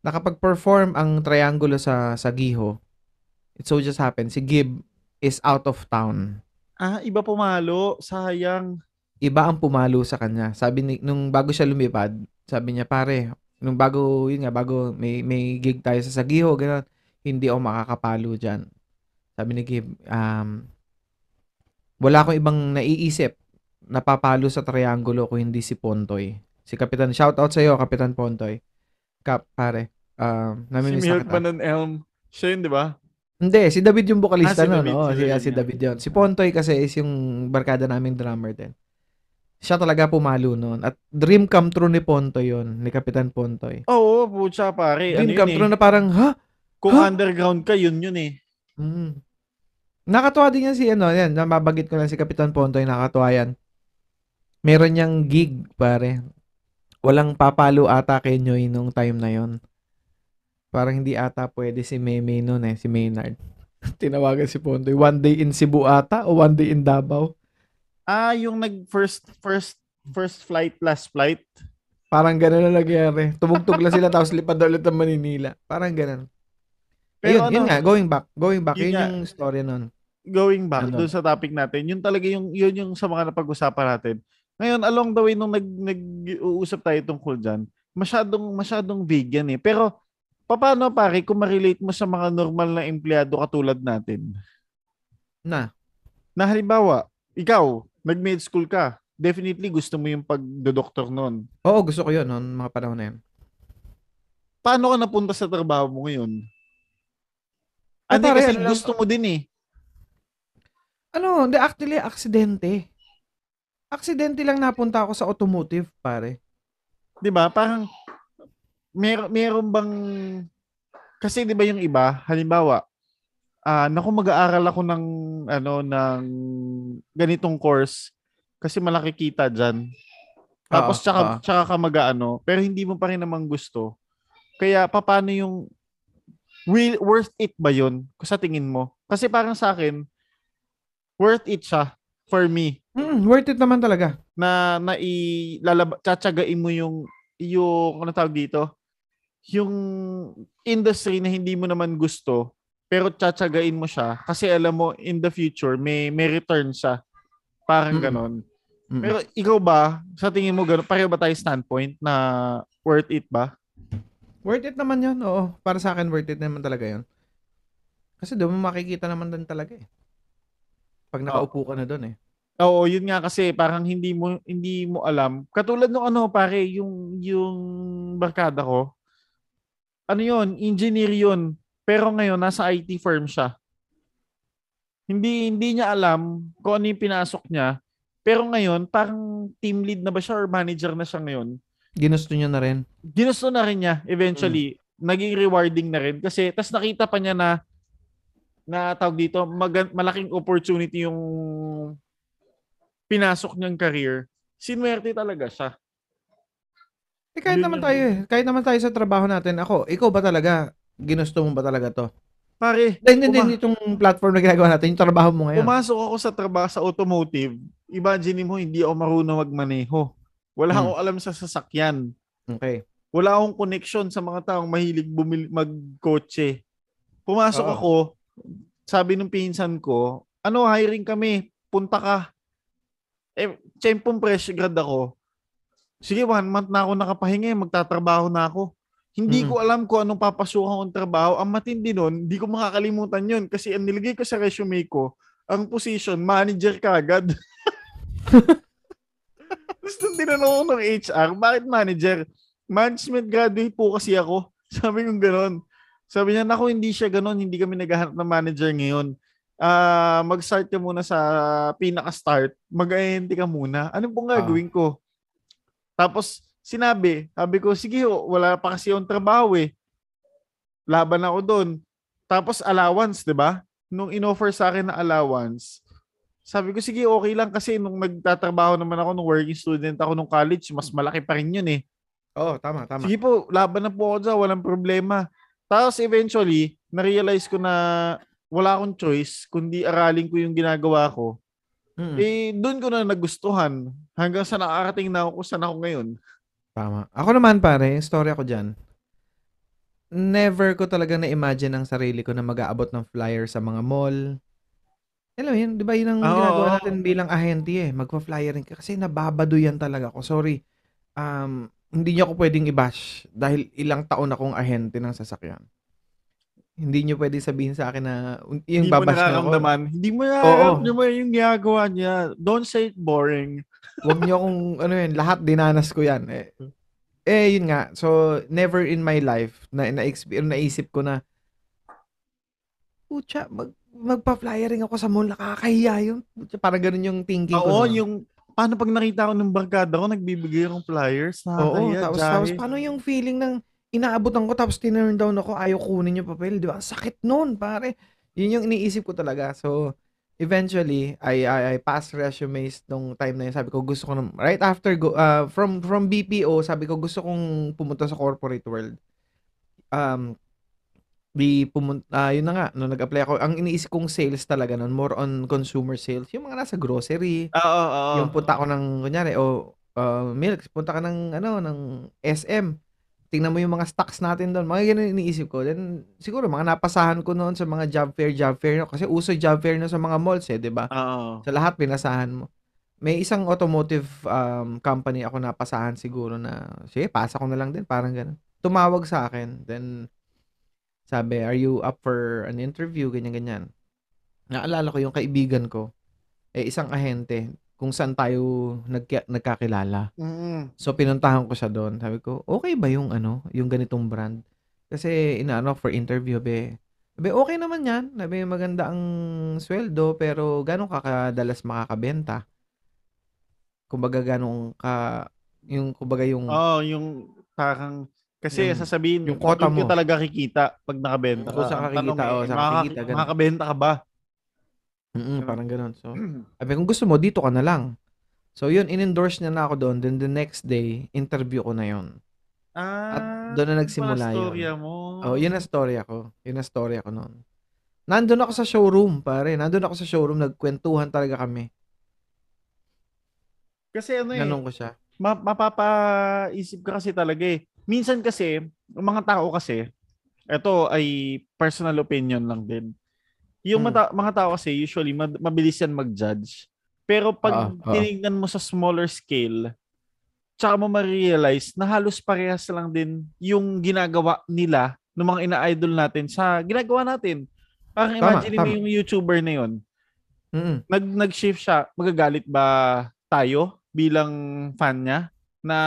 Nakapag-perform ang Triangulo sa sa Giho. It so just happened, si Gib is out of town. Ah, iba pumalo. Sayang. Iba ang pumalo sa kanya. Sabi ni, nung bago siya lumipad, sabi niya, pare, nung bago, yun nga, bago may, may gig tayo sa Sagiho, gano'n, hindi ako makakapalo dyan. Sabi ni Gib, um, wala akong ibang naiisip na papalo sa triangulo kung hindi si Pontoy. Si Kapitan, shout out sa iyo, Kapitan Pontoy. Kap, pare, um, Si namimiss na kita. And Elm. Siya yun, di ba? Hindi, si David yung Ah, vocalista si nun. David, Oo, si si, David si. David yun. Si Pontoy kasi is yung barkada naming drummer din. Siya talaga pumalo nun. At dream come true ni Pontoy yun, ni Kapitan Pontoy. Oo, pucha pare. Ano Dream yun come eh. true na parang, ha? Kung Huh? underground ka, yun yun eh. Mm. Nakatuwa din yan si ano, yan, nababagit ko lang si Kapitan Pontoy, nakatuwa yan. Meron niyang gig, pare. Walang papalo ata kay Nyoy nung time na yon. Parang hindi ata pwede si Meme noon eh, si Maynard. *laughs* Tinawagan si Pontoy. One day in Cebu ata o one day in Davao. Ah, yung nag first, first, first flight, last flight. Parang gano'n na nangyari. Tumugtog lang sila tapos lipad na ulit ng Maninila. Parang gano'n. Pero Ayun, yun ano, nga, going back. Going back. Yun Yun, nga. yung story nun. going back Ano? doon sa topic natin, yun talaga yung yun yung sa mga napag-usapan natin. Ngayon, along the way nung nag nag-uusap tayo tungkol diyan, masyadong masyadong vague yan eh. Pero paano pare kung ma-relate mo sa mga normal na empleyado katulad natin? Na. Na halimbawa, ikaw, nag-med school ka, definitely gusto mo yung pagdodoktor noon. Oo, gusto ko yun noon, mga panahon na yun. Paano ka napunta sa trabaho mo ngayon? Ah, Hindi kasi ano lang- gusto mo din eh. Ano, hindi, actually, aksidente. Aksidente lang napunta ako sa automotive, pare. 'di ba? Parang mer meron bang kasi 'di ba yung iba, halimbawa, ah naku mag-aaral ako ng ano ng ganitong course kasi malaki kita diyan. Tapos Oo, tsaka oo. tsaka ka mag-ano, pero hindi mo pa rin naman gusto. Kaya papaano yung will worth it ba 'yun sa tingin mo? Kasi parang sa akin worth it siya for me Mm, worth it naman talaga. na na ilalab tsatsagain mo yung yung ano tawag dito yung industry na hindi mo naman gusto pero tsatsagain mo siya kasi alam mo in the future may may return siya parang Mm-mm. ganon Mm. pero ikaw ba sa tingin mo ganon pareho ba tayo standpoint na worth it ba Worth it naman yun, oo. Para sa akin, worth it naman talaga yun. Kasi doon mo makikita naman din talaga eh. Pag nakaupo ka na doon eh. Oo, yun nga kasi parang hindi mo hindi mo alam. Katulad nung ano pare, yung yung barkada ko. Ano yun? Engineer yun. Pero ngayon nasa IT firm siya. Hindi hindi niya alam kung ano yung pinasok niya. Pero ngayon, parang team lead na ba siya or manager na siya ngayon? Ginusto niya na rin. Ginusto na rin niya eventually. Naging rewarding na rin kasi tas nakita pa niya na na tawag dito, mag- malaking opportunity yung pinasok niyang career. Sinwerte talaga siya. Eh, kahit Yun naman yun. tayo eh. Kahit naman tayo sa trabaho natin. Ako, ikaw ba talaga, ginusto mo ba talaga to? Pare, Hindi, hindi, Uma- itong platform na ginagawa natin, yung trabaho mo ngayon. pumasok ako sa trabaho sa automotive. Imagine mo, hindi ako marunong magmaneho. Wala Hmm. akong alam sa sasakyan. Okay. Wala akong connection sa mga taong mahilig bumili, magkotse. Pumasok Oo. ako, sabi nung pinsan ko, ano, hiring kami, punta ka. Eh, tsempong fresh grad ako. Sige, one month na ako nakapahinga, eh, magtatrabaho na ako. Hindi Mm. ko alam kung anong papasukan kong trabaho. Ang matindi nun, hindi ko makakalimutan yun kasi ang nilagay ko sa resume ko, ang position, manager ka agad. *laughs* Tapos nung tinanong ko ng HR, bakit manager? Management graduate po kasi ako. *laughs* Sabi ko gano'n. Sabi niya, naku, hindi siya gano'n. Hindi kami naghahanap ng manager ngayon. Ah, mag-start ka muna sa pinaka-start. Mag-ahente ka muna. Ano pong gagawin ko? Tapos, sinabi, sabi ko, sige, wala pa kasi yung trabaho eh. Laban ako doon. Tapos, allowance, di ba? Nung in-offer sa akin na allowance, sabi ko, sige, okay lang kasi nung nagtatrabaho naman ako nung working student ako nung college, mas malaki pa rin yun eh. Oo, tama, tama. Sige po, laban na po ako dyan, walang problema. Tapos eventually, na-realize ko na wala akong choice kundi aralin ko yung ginagawa ko. Mm. Eh, doon ko na nagustuhan hanggang sa nakarating na ako kung saan ako ngayon. Tama. Ako naman pare, story ko dyan. Never ko talaga na-imagine ang sarili ko na mag-aabot ng flyer sa mga mall. Alam yun, di ba yun ang Oo, ginagawa natin bilang ahente eh. Magpa-flyerin ka. Kasi nababado yan talaga ako. Sorry. Um, hindi niyo ako pwedeng i-bash dahil ilang taon akong ahente ng sasakyan. Hindi niyo pwedeng sabihin sa akin na yung hindi mo babash niyo ako. Hindi mo nararamdaman yung ginagawa niya. Don't say it boring. Huwag niyo akong, ano yun, lahat dinanas ko yan. Eh, eh yun nga. So, never in my life na, na naisip ko na, Pucha, mag, magpa-flyering ako sa mall, nakakahiya yun. Pucha, parang ganun yung thinking ko. Oo, yung paano pag nakita ko ng barkada ko, nagbibigay ng flyers. Oo, Nakakaya, tapos, tapos paano yung feeling ng inaabutan ko tapos tinurn down ako, ayaw kunin yung papel, di ba? Sakit nun, pare. Yun yung iniisip ko talaga. So, eventually, I, I, I passed resumes nung time na yun. Sabi ko, gusto ko, na, right after, go, uh, from, from BPO, sabi ko, gusto kong pumunta sa corporate world. Um, di pumunta, ah, yun na nga, nung nag-apply ako, ang iniisip kong sales talaga nun, more on consumer sales. Yung mga nasa grocery, Oo, oo. yung punta ko ng, kunyari, o uh, milk, punta ka ng, ano, ng SM. Tingnan mo yung mga stocks natin doon. Mga ganun iniisip ko. Then, siguro, mga napasahan ko noon sa mga job fair, job fair. no? Kasi uso job fair na sa mga malls eh, di ba? Oo. Sa lahat, pinasahan mo. May isang automotive um, company ako napasahan siguro na, sige, pasa ko na lang din, parang ganun. Tumawag sa akin. Then, sabi, are you up for an interview? Ganyan-ganyan. Naalala ko yung kaibigan ko, eh, isang ahente, kung saan tayo nagka- nagkakilala. Mm-mm. So, pinuntahan ko siya doon. Sabi ko, okay ba yung ano, yung ganitong brand? Kasi, inaano for interview, be. Sabi, okay naman yan. Sabi, maganda ang sweldo, pero gano'ng ka kadalas makakabenta? Kumbaga, gano'ng ka, yung, kumbaga yung, Oo, yung parang kasi Yung- sasabihin, yung ka mo. talaga kikita pag nakabenta ka. Kung saan ka Ang tanong kikita, eh, oo, saan ka makaka- kikita, ganun. makakabenta ka ba? Mm, parang gano'n. So, *clears throat* sabi, kung gusto mo, dito ka na lang. So, yun, in-endorse niya na ako doon. Then, the next day, interview ko na yun. Ah, doon na nagsimula yun. storya mo. Oh, yun ang story ako. Yun ang story ako noon. Nandun ako sa showroom, pare. Nandun ako sa showroom, nagkwentuhan talaga kami. Kasi ano eh, Ganun ko siya. ma- mapapaisip ka kasi talaga eh. Minsan kasi, ang mga tao kasi, ito ay personal opinion lang din. Yung Hmm. mata- mga tao kasi usually mad- mabilis yan mag-judge. Pero pag Oo, oo. tinignan mo sa smaller scale, tsaka mo ma-realize na halos parehas lang din yung ginagawa nila ng mga ina-idol natin sa ginagawa natin. Parang Tama, imagine mo yung YouTuber na yun. Mm-mm. Nag, nag-shift siya. Magagalit ba tayo bilang fan niya? Na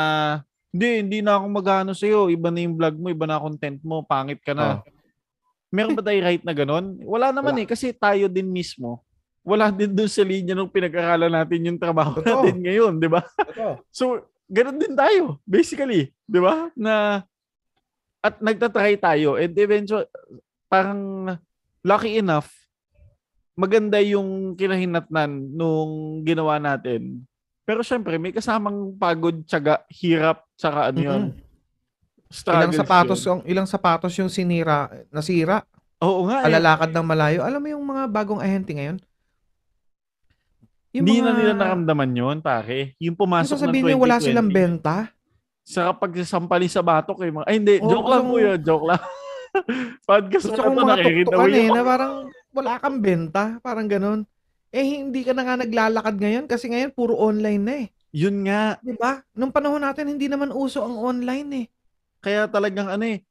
hindi, hindi na ako magano sa'yo. Iba na yung vlog mo, iba na content mo, pangit ka na. Meron ba tayo right na ganon? Wala naman Wala. eh, kasi tayo din mismo. Wala din dun sa linya nung pinag-aralan natin yung trabaho Totoo. natin ngayon, di ba? So, ganun din tayo, basically. Di ba? Na, at nagtatry tayo. And eventually, parang lucky enough, maganda yung kinahinatnan nung ginawa natin. Pero syempre, may kasamang pagod, tsaga, hirap, tsaka ano yun. Mm-mm. Struggles Ilang sapatos yun. yung ilang sapatos yung sinira, nasira, Oo nga eh. alalakad ng malayo. Alam mo yung mga bagong ahente ngayon? Hindi na nila naramdaman yun, pare. Yung Yung pumasok ng sasabihin 2020. niyo wala silang benta. Sa pagsasampali sa batok eh. Mga, ay hindi, Oo, joke lang po mo- yun, joke lang. *laughs* Podcast mo na mga nakikinig tuktukan eh, na parang wala kang benta. Parang ganun. Eh, hindi ka na nga naglalakad ngayon kasi ngayon puro online na eh. Yun nga. Di ba? Nung panahon natin, hindi naman uso ang online eh. Kaya talagang ano eh,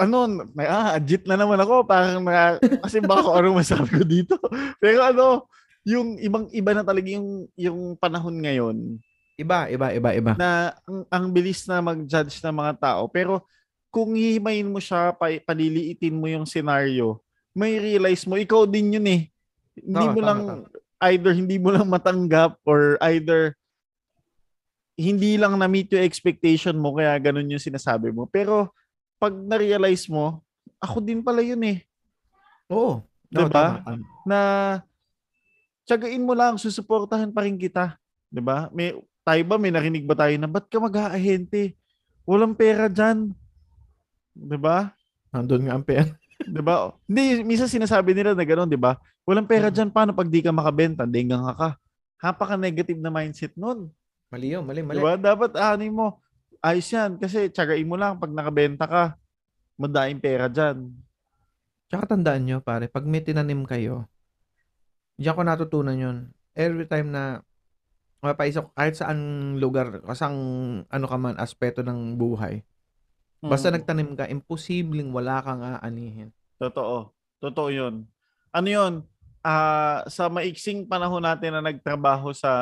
ano, may ah, adjit na naman ako. Parang na, kasi baka kung anong masabi ko dito. *laughs* Pero ano, yung ibang iba na talaga yung, yung panahon ngayon Iba, iba, iba, iba. na ang, ang bilis na mag-judge ng mga tao. Pero kung hihimayin mo siya, pa, paliliitin mo yung scenario, may realize mo, ikaw din yun eh. Hindi Oo, mo tama, lang, either hindi mo lang matanggap or either hindi lang na-meet yung expectation mo kaya ganun yung sinasabi mo. Pero pag na-realize mo, ako din pala yun eh. Oo. Diba? tama, tama. Na tsagain mo lang, susuportahan pa rin kita. 'Di ba? May tayo ba may narinig ba tayo na ba't ka mag-aahente? Walang pera diyan. 'Di ba? Nandun nga ang pera. *laughs* 'Di ba? Hindi, minsan sinasabi nila na gano'n, 'di ba? Walang pera diyan, paano pag di ka makabenta? Dengang ka ka. Napaka-negative na mindset nun. Mali yun, mali, mali. Diba? Dapat aanin mo, ayos yan. Kasi tsagain mo lang pag nakabenta ka, madaing pera dyan. Tsaka tandaan nyo, pare, pag may tinanim kayo, diyan ko natutunan yun. Every time na mapaisip ko, kahit saan lugar, kasang ano ka man, aspeto ng buhay, basta Mm. nagtanim ka, imposibleng wala kang aanihin. Totoo. Totoo yun. Ano yun? Ah, sa maiksing panahon natin na nagtrabaho sa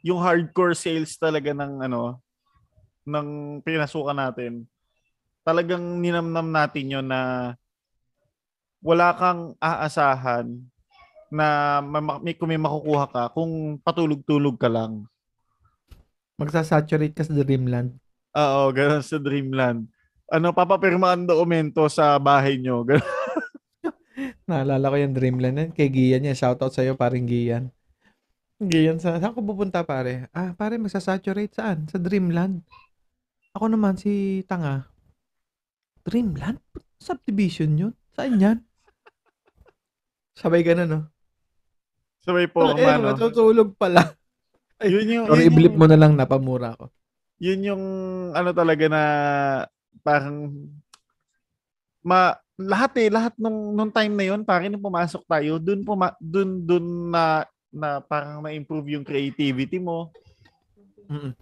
yung hardcore sales talaga ng ano ng pinasukan natin. Talagang ninamnam natin yon na wala kang aasahan na ma- may, kung may makukuha ka kung patulog-tulog ka lang. Magsasaturate ka sa dreamland. Oo, ganun sa Dreamland. Ano, papapirma ang dokumento sa bahay nyo. *laughs* Naalala ko yung dreamland. Kay Gian yan. Shoutout sa'yo, paring Gian. Gian, sa, saan ko pupunta, pare? Ah, pare, magsasaturate saan? Sa dreamland. Ako naman, si Tanga. Dreamland? Subdivision yun? Saan yan? Sabay ganun, no? Sabay po, eh, mano. matutulog pala. *laughs* Yun yung, Sorry, yun i-blip mo na lang, napamura ko. yun yung ano talaga na parang ma lahat eh lahat nung nung time na yun parang nung pumasok tayo dun puma, dun dun na na parang na-improve yung creativity mo. Mm-mm.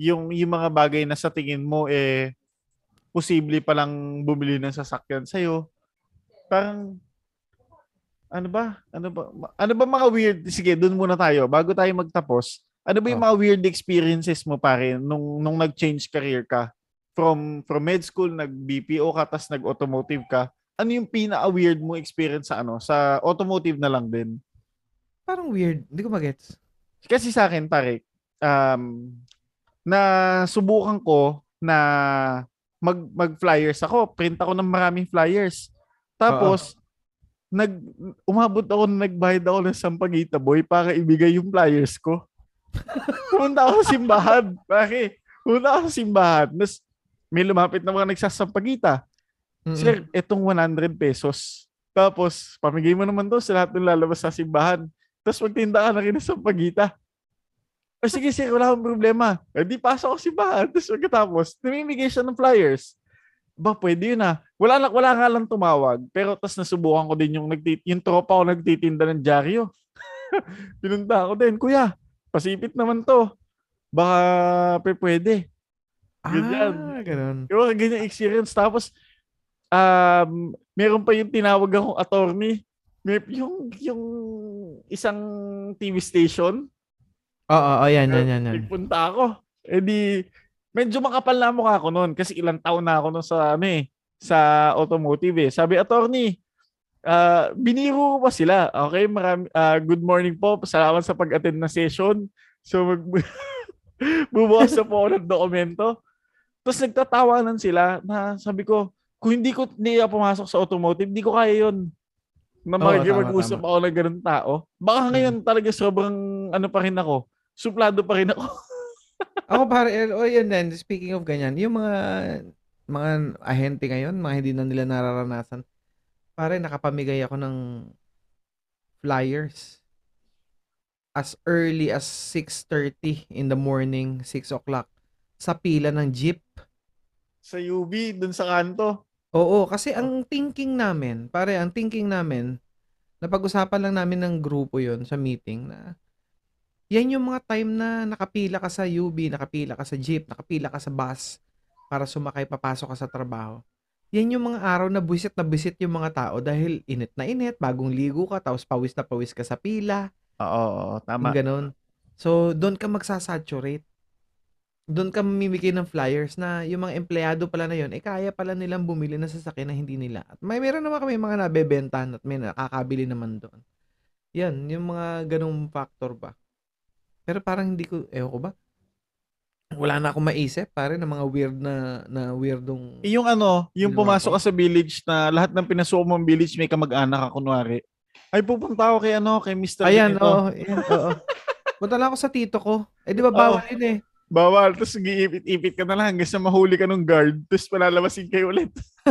yung yung mga bagay na sa tingin mo eh posible pa lang bumili ng sasakyan sa parang ano ba? Ano ba ano ba mga weird sige dun muna tayo. Bago tayo magtapos ano ba yung Oh. mga weird experiences mo pare nung nung nag-change career ka? From from med school nag BPO ka tas nag automotive ka. Ano yung pinaka weird mo experience sa ano sa automotive na lang din Parang weird. Hindi ko magets. kasi sa akin pare um na subukan ko na mag mag flyers ako print ako ng maraming flyers tapos nag umabot ako na nagbayad ako ng sampagita boy para ibigay yung flyers ko *laughs* pumunta ako sa simbahan pare pumunta ako sa simbahan Tapos may lumapit na mga nagsasampagita Mm-mm. Sir, etong 100 pesos. Tapos, pamigay mo naman to sa lahat ng lalabas sa simbahan. Tapos magtinda ka na rin sa pagita. O sige, sir, wala akong problema. Eh, di pasok ako sa simbahan. Tapos pagkatapos, namimigay siya ng flyers. Ba, pwede yun ah. Wala, na- wala nga lang tumawag. Pero tapos nasubukan ko din yung, nagtit yung tropa ko nagtitinda ng dyaryo. *laughs* Pinunta ko din, Kuya, pasipit naman to. Baka pe, pwede. Ganyan. Ah, ganun. Yung ganyan experience. Tapos, um, meron pa yung tinawag akong attorney. May, yung, yung isang TV station, Oo, oo, yan, yan, yan, yan. nagpunta ako. Eh di, medyo makapal na mukha ko noon kasi ilang taon na ako noon sa, ano eh, sa automotive eh. Sabi, attorney, ah biniro ko pa sila. Okay, marami, ah, good morning po. Salamat sa pag-attend na session. So, mag, *laughs* bubukas na po ako ng dokumento. Tapos nagtatawanan sila na sabi ko, kung hindi ko hindi ako pumasok sa automotive, hindi ko kaya yun. Na Oo, makikipag-usap ako ng ganun tao. Baka ngayon talaga sobrang ano pa rin ako. Suplado pa rin ako. *laughs* Ako pare, oh yun din, speaking of ganyan, yung mga mga ahente ngayon, mga hindi na nila nararanasan, pare, nakapamigay ako ng flyers as early as 6.30 in the morning, 6 o'clock, sa pila ng jeep. Sa UB, dun sa kanto. Oo, kasi ang thinking namin, pare, ang thinking namin, napag-usapan lang namin ng grupo yon sa meeting na yan yung mga time na nakapila ka sa UB, nakapila ka sa jeep, nakapila ka sa bus para sumakay papasok ka sa trabaho. Yan yung mga araw na buwisit na buwisit yung mga tao dahil init na init, bagong ligo ka, tapos pawis na pawis ka sa pila, Oo, oo, tama. ganun. So, doon ka magsasaturate. Doon ka mamimigay ng flyers na yung mga empleyado pala na yun, eh kaya pala nilang bumili ng sasakyan na hindi nila. At may meron naman kami mga nabebentahan at may nakakabili naman doon. Yan, yung mga ganung factor ba. Pero parang hindi ko, ewan ko ba? Wala na akong maisip, pare, na mga weird na, na weirdong... Yung ano, yung pumasok ka sa village na lahat ng pinasuko mong village may kamag-anak ka kunwari. Ay, pupunta ako kay ano, kay Mr. Ayan, oo, yan, *laughs* oo. Punta lang ako sa tito ko. Eh, di ba bawal yun eh. Bawal. Tapos giipit-ipit ka na lang hanggang sa mahuli ka ng guard. Tapos palalabasin kayo ulit. *laughs*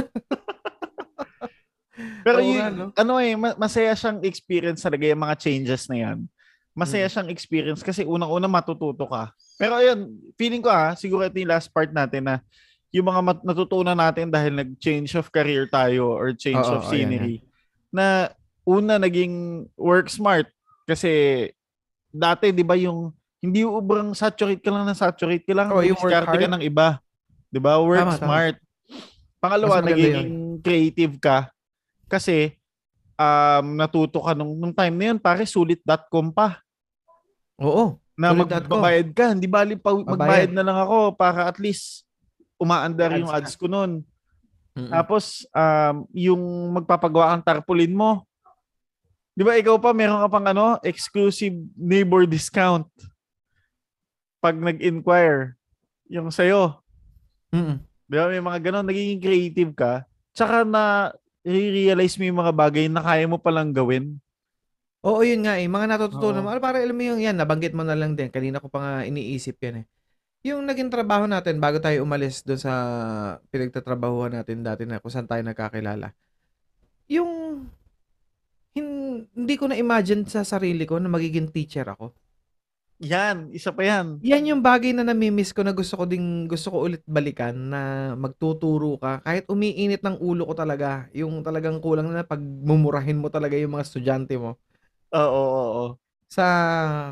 Pero Oo yun, nga, no? ano eh, ma- masaya siyang experience talaga yung mga changes na yan. Masaya Mm. siyang experience kasi unang-una matututo ka. Pero ayun, feeling ko ah, siguro ito yung last part natin na yung mga mat- natutunan natin dahil nag-change of career tayo or change Oo, of ayan, scenery. Na una naging work smart kasi dati 'di ba yung hindi ubrang saturate ka lang na saturate ka yung work diskarte ka ng iba. 'Di ba? Work Tama, tama. smart. Pangalawa, Mas maganda naging creative ka kasi um, natuto ka nung, nung time na yun, pare, sulit.com pa Oo. na magbabayad ka. Hindi bali pa, Mabayad. magbayad na lang ako para at least umaandar May yung ads ads ko nun. Mm-mm. Tapos, um, yung magpapagawa ang tarpaulin mo. Di ba ikaw pa, meron ka pang ano, exclusive neighbor discount pag nag-inquire. Yung sa'yo. Mm-mm. Di ba? May mga ganon. Nagiging creative ka. Tsaka na realize mo yung mga bagay na kaya mo palang gawin. Oo, yun nga eh. Mga natututunan mo. Ano, Para alam mo yung yan, nabanggit mo na lang din. Kanina ko pa nga iniisip yan eh. Yung naging trabaho natin bago tayo umalis doon sa pinagtatrabahuhan natin dati na kung saan tayo nagkakilala. Yung hin- hindi ko na-imagine sa sarili ko na magiging teacher ako. Yan. Isa pa yan. Yan yung bagay na namimiss ko na gusto ko ding gusto ko ulit balikan na magtuturo ka kahit umiinit ng ulo ko talaga yung talagang kulang na pagmumurahin mo talaga yung mga estudyante mo Oo, oo, oo. sa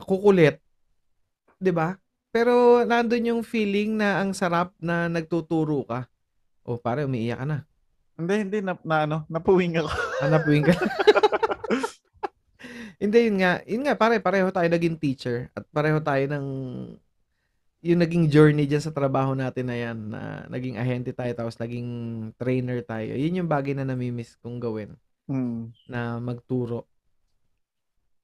kukulit 'di ba pero nandun yung feeling na ang sarap na nagtuturo ka o pare umiiyak ka na Hindi, hindi. Na, na ano, napuwing ako. hanapin ka *laughs* hindi yun nga yun nga pare pareho tayo naging teacher at pareho tayo ng yung naging journey dyan sa trabaho natin na yan na naging ahente tayo tapos naging trainer tayo yun yung bagay na namimiss kong gawin Hmm. na magturo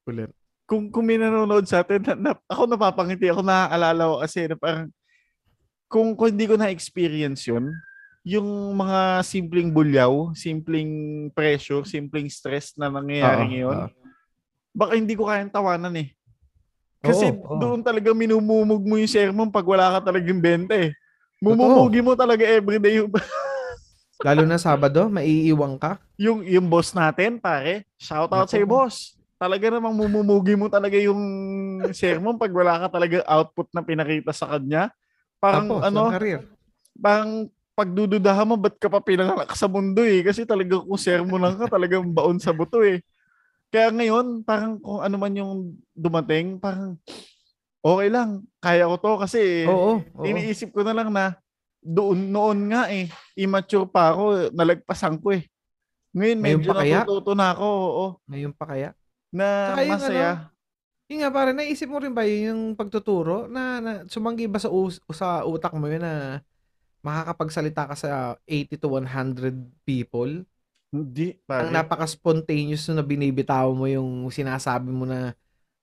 ulit Kung, kung may nanonood sa atin, na, na- ako napapangiti ako, naaalala ko kasi na parang kung, kung hindi ko na-experience yun, yung mga simpleng bulyaw, simpleng pressure, simpleng stress na nangyayari Oo, ngayon, oo. Baka hindi ko kayang tawanan eh. Kasi Oo, oo. doon talaga minumumog mo yung sermon pag wala ka talagang benta eh. Mumumugi mo talaga everyday yung, *laughs* lalo na Sabado maiiwang ka yung, yung boss natin, pare. Shout out sa'yo, boss. Talaga namang mumumugi mo talaga yung sermon pag wala ka talaga output na pinakita sa kanya. Parang Tapos, ano, career parang pagdududahan mo, ba't ka pa pinanganak sa mundo eh? Kasi talaga kung sermon lang ka, talagang baon sa buto eh. Kaya ngayon, parang kung ano man yung dumating, parang okay lang, kaya ko to kasi oo, oo. iniisip ko na lang na doon noon nga eh, immature pa ako, nalagpasan ko eh. Ngayon Ngayon medyo pa kaya? natututo na ako, oo, ngayon pa kaya na Tsaka yung masaya. Yun nga pare, naisip mo rin ba yun yung pagtuturo na, na sumanggi ba sa, us- sa utak mo yun na makakapagsalita ka sa 80 to 100 people? Hindi, Ang pare. napaka-spontaneous na binibitaw mo yung sinasabi mo na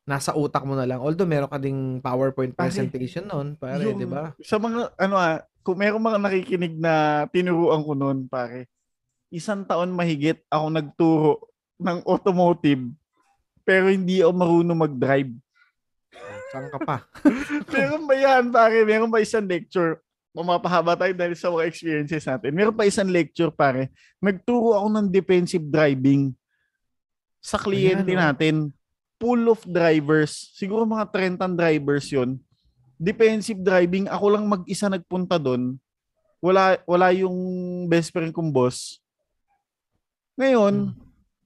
nasa utak mo na lang. Although meron ka ding PowerPoint Pare, presentation pare, Yung- di ba? Sa mga, ano ah, kung meron mga nakikinig na tinuruan ko noon, pare, isang taon mahigit ako nagturo ng automotive, pero hindi ako marunong mag-drive. Saan ka pa? *laughs* meron ba yan, pare? Meron ba isang lecture? Pumapahaba tayo dahil sa mga experiences natin. Meron pa isang lecture, pare. Nagturo ako ng defensive driving sa kliyente Ayan, oh. natin. Pool of drivers. Siguro mga 30 drivers yon Defensive driving. Ako lang mag-isa nagpunta doon. Wala, wala yung best friend kong boss. Ngayon, Hmm.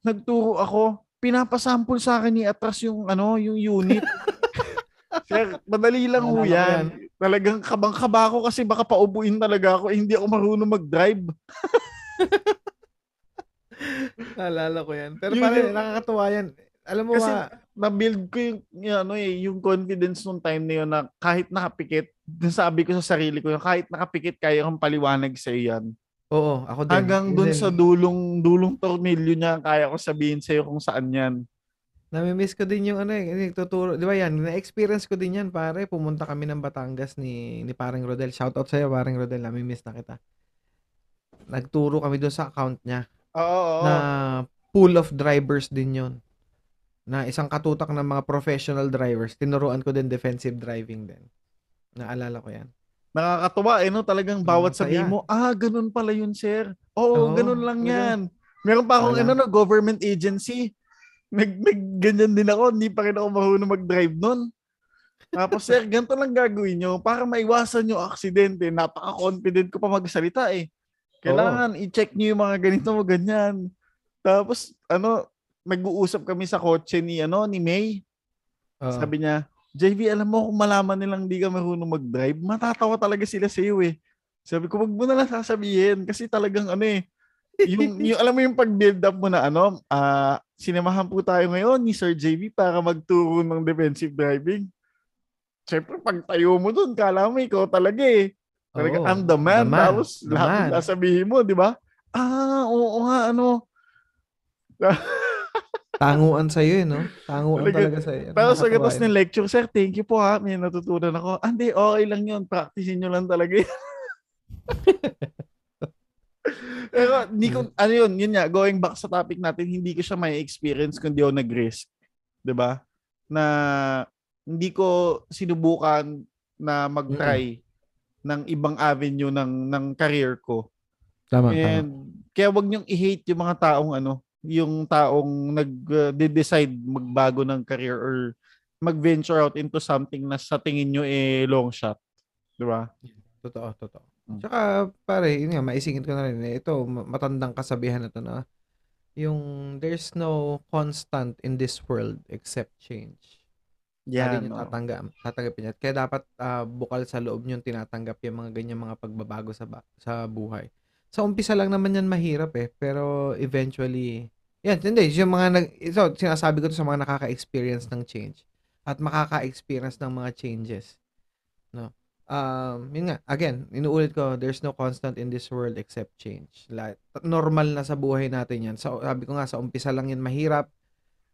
nagturo ako. Pinapasample sa akin ni Atras yung ano, yung unit. *laughs* Sir, madali lang ho Naalala ko yan. Talagang kabang-kaba ako kasi baka paubuin talaga ako. Eh, hindi ako marunong mag-drive. *laughs* Naalala ko yan. Pero pare, yung- nakakatuwa yan. Alam mo Kasi ba, na-build ko yung, yung, ano, eh, yung confidence nung time na yun na kahit nakapikit, sabi ko sa sarili ko, kahit nakapikit, kaya kong paliwanag sa yan. oo, ako din. Hanggang dun sa dulong, dulong tornilyo niya, kaya ko sabihin sa'yo kung saan yan. Namimiss ko din yung ano eh, nagtuturo. Di ba yan? Na-experience ko din yan, pare. Pumunta kami ng Batangas ni, ni paring Rodel. Shoutout sa'yo, paring Rodel. Namimiss na kita. Nagturo kami doon sa account niya Oo, oo. na pool of drivers din yon na isang katutak ng mga professional drivers. Tinuruan ko din defensive driving din. Naalala ko yan. Nakakatuwa eh, no? Talagang bawat Masaya. sabihin mo, ah, ganun pala yun, sir. Oo, Oo, ganun lang yan. Meron pa akong Wala. ano, no, government agency. Nag, nag ganyan din ako, hindi pa rin ako marunong mag-drive nun. Tapos sir, ganito lang gagawin nyo para maiwasan yung aksidente. Napaka-confident ko pa magsalita eh. Kailangan i-check nyo yung mga ganito mo ganyan. Tapos ano, nag-uusap kami sa kotse ni ano ni May. Oo. Sabi niya, JV, alam mo kung malaman nilang di ka marunong mag-drive, matatawa talaga sila sa iyo eh. Sabi ko, wag mo na lang sasabihin kasi talagang ano eh, yung, yung alam mo yung pag-build up mo na ano, ah, sinamahan po tayo ngayon ni Sir JV para magturo ng defensive driving. Siyempre, pag tayo mo dun, kala mo ikaw talaga eh. Talaga, Oo. I'm the man. The man. Tapos, The lahat man. sasabihin mo, di ba? Ah, oo nga, ano. *laughs* Tanguan sa'yo eh, no? Tanguan Talaga- talaga sa'yo. Tapos gatas yun. ng lecture, sir, thank you po ha. May natutunan ako. Ah, Hindi, okay lang yun. Practicein nyo lang talaga yun. *laughs* Pero, *laughs* hindi ko, ano yun, yun nga, going back sa topic natin, hindi ko siya may experience kung di ako nag-risk. 'Di ba? Na hindi ko sinubukan na mag-try ng ibang avenue ng ng career ko. Tama, tama. And kaya wag niyong i-hate yung mga taong ano, yung taong nag-decide magbago ng career or mag-venture out into something na sa tingin nyo eh long shot. Di ba? Totoo, totoo. Mm. Tsaka, pare, yun nga, maisingit ko na rin. eh, Ito, ma- matandang kasabihan na to na yung there's no constant in this world except change. Yeah, Lagi nyo no. tatanggap, tatanggapin yan. Kaya dapat ah, bukal sa loob nyo tinatanggap yung mga ganyan mga pagbabago sa ba- sa buhay. Sa umpisa lang naman yan mahirap eh, pero eventually, yan, hindi, yung mga nag, ito, sinasabi ko to sa mga nakaka-experience ng change at makaka-experience ng mga changes. No? Um, yun nga, again, inuulit ko, there's no constant in this world except change. Like, normal na sa buhay natin yan. So, sabi ko nga, sa umpisa lang yan mahirap,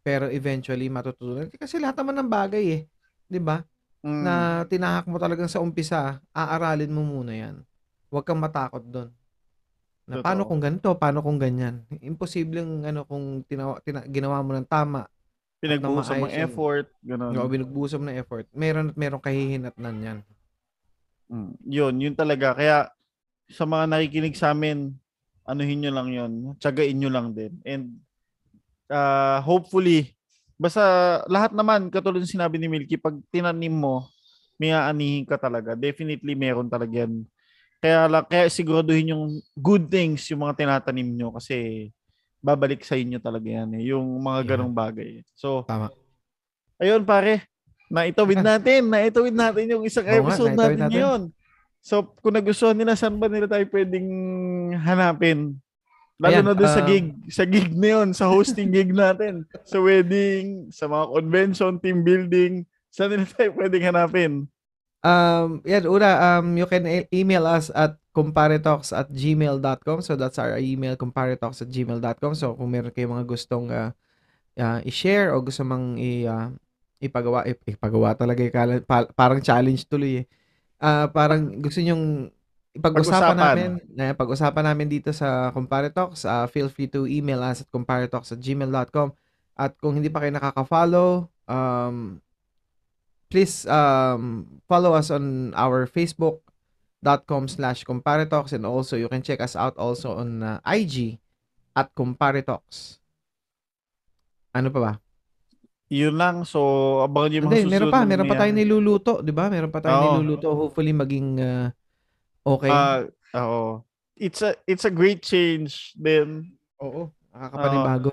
pero eventually matutunan. Kasi lahat naman ng bagay eh. 'di ba? Mm. Na tinahak mo talagang sa umpisa, aaralin mo muna 'yan. Huwag kang matakot doon. Na Totoo. paano kung ganito, paano kung ganyan? Imposibleng ano kung tinawa, tina, ginawa mo ng tama, Pinagbuhos na ng effort, gano'n. o binugbusom ng effort, meron at meron kahihinatnan 'yan. Mm, yun, yun talaga. Kaya sa mga nakikinig sa amin, anuhin nyo lang yun. Tsagain nyo lang din. And uh, hopefully, basta lahat naman, katulad sinabi ni Milky, pag tinanim mo, may aanihin ka talaga. Definitely meron talaga yan. Kaya, lang, kaya siguraduhin yung good things yung mga tinatanim nyo kasi babalik sa inyo talaga yan eh. Yung mga ganong bagay. So, Tama. Ayun pare, naitawid *laughs* natin, naitawid natin yung isang Oo episode natin, natin. ngayon. So, kung nagustuhan nila, saan ba nila tayo pwedeng hanapin? Lalo Ayan, na doon sa um, gig, sa gig na yun, sa hosting gig natin, sa wedding, sa mga convention, team building, saan nila tayo pwedeng hanapin? Um, yan, una, um, you can e- email us at comparetalks at gmail.com. So, that's our email, comparetalks at gmail.com. So, kung meron kayong mga gustong uh, uh, i-share o gusto mang i, uh, ipagawa, ip- ipagawa talaga, kala- pa- parang challenge tuloy eh. Ah, parang gusto nyong ipag-usapan Pag-usapan. namin, na pag-usapan namin dito sa Compare Talks, ah, feel free to email us at comparetalks at kung hindi pa kayo nakaka-follow, um, please um, follow us on our facebook.com slash comparetalks and also you can check us out also on uh, IG at comparetalks. Ano pa ba? Yun lang, so abangan nyo yung mga Hindi, susunod meron pa, meron pa tayong niluluto, 'di ba? Meron pa tayong Oo. niluluto. Hopefully maging uh, okay. Ah, oo. It's a it's a great change then Oo, nakakapanibago.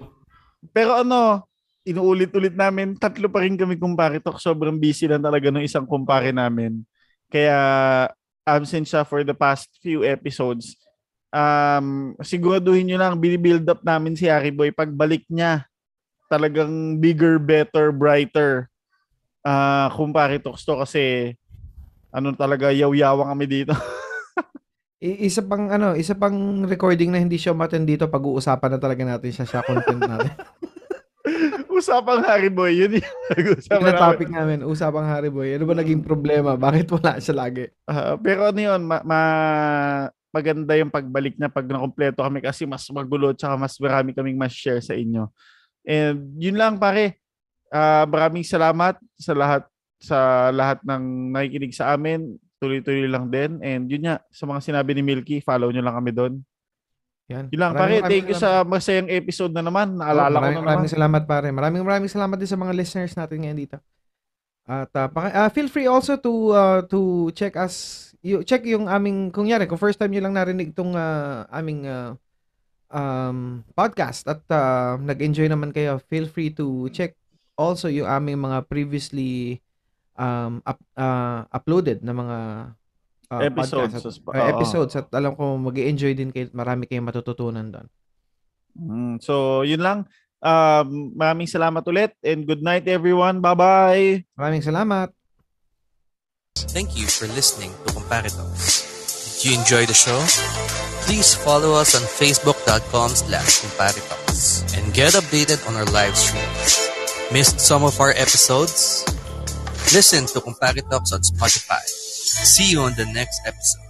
Pero ano, inuulit-ulit namin, tatlo pa rin kami kumpare talk. Sobrang busy lang talaga ng isang kumpare namin. Kaya absent siya for the past few episodes. Um, siguraduhin nyo lang, binibuild up namin si Harry Boy. Pagbalik niya, talagang bigger, better, brighter. Ah, kumpare talks to kasi ano talaga, yaw-yawang kami dito. *laughs* Isa pang ano, isa pang recording na hindi siya umattend dito, pag-uusapan na talaga natin siya sa content natin. *laughs* Usapang Harry Boy, yun yung *laughs* nag-usapan ang namin. topic namin, usapang Harry Boy. Ano ba naging problema? Bakit wala siya lagi? Ah, pero ano yun, ma- ma- maganda yung pagbalik niya pag nakompleto kami kasi mas magulo tsaka mas marami kaming mas share sa inyo. And yun lang pare. Ah, maraming salamat sa lahat sa lahat ng nakikinig sa amin. Tuloy-tuloy lang din. And yun nga, sa mga sinabi ni Milky, follow nyo lang kami doon. Yan. Yun lang, Maraming- pare. Thank you sa masayang episode na naman. Naalala ko maraming, na naman. maraming salamat pare. Maraming maraming salamat din sa mga listeners natin ngayon dito. At uh, paki- uh, feel free also to uh, to check us you check yung aming kung yari, kung first time niyo lang narinig itong uh, aming uh, um, podcast at uh, nag-enjoy naman kayo, feel free to check also yung aming mga previously um, up, uh, uploaded na mga uh, Episodes at, uh, episodes at alam ko mag enjoy din kayo marami kayong matututunan doon. Mm, so, yun lang. Um, maraming salamat ulit and good night everyone. Bye-bye. Maraming salamat. Thank you for listening to Comparitalks. Did you enjoy the show? Please follow us on facebook.com slash Comparitalks and get updated on our live streams. Missed some of our episodes? Listen to Comparitalks on Spotify. See you on the next episode.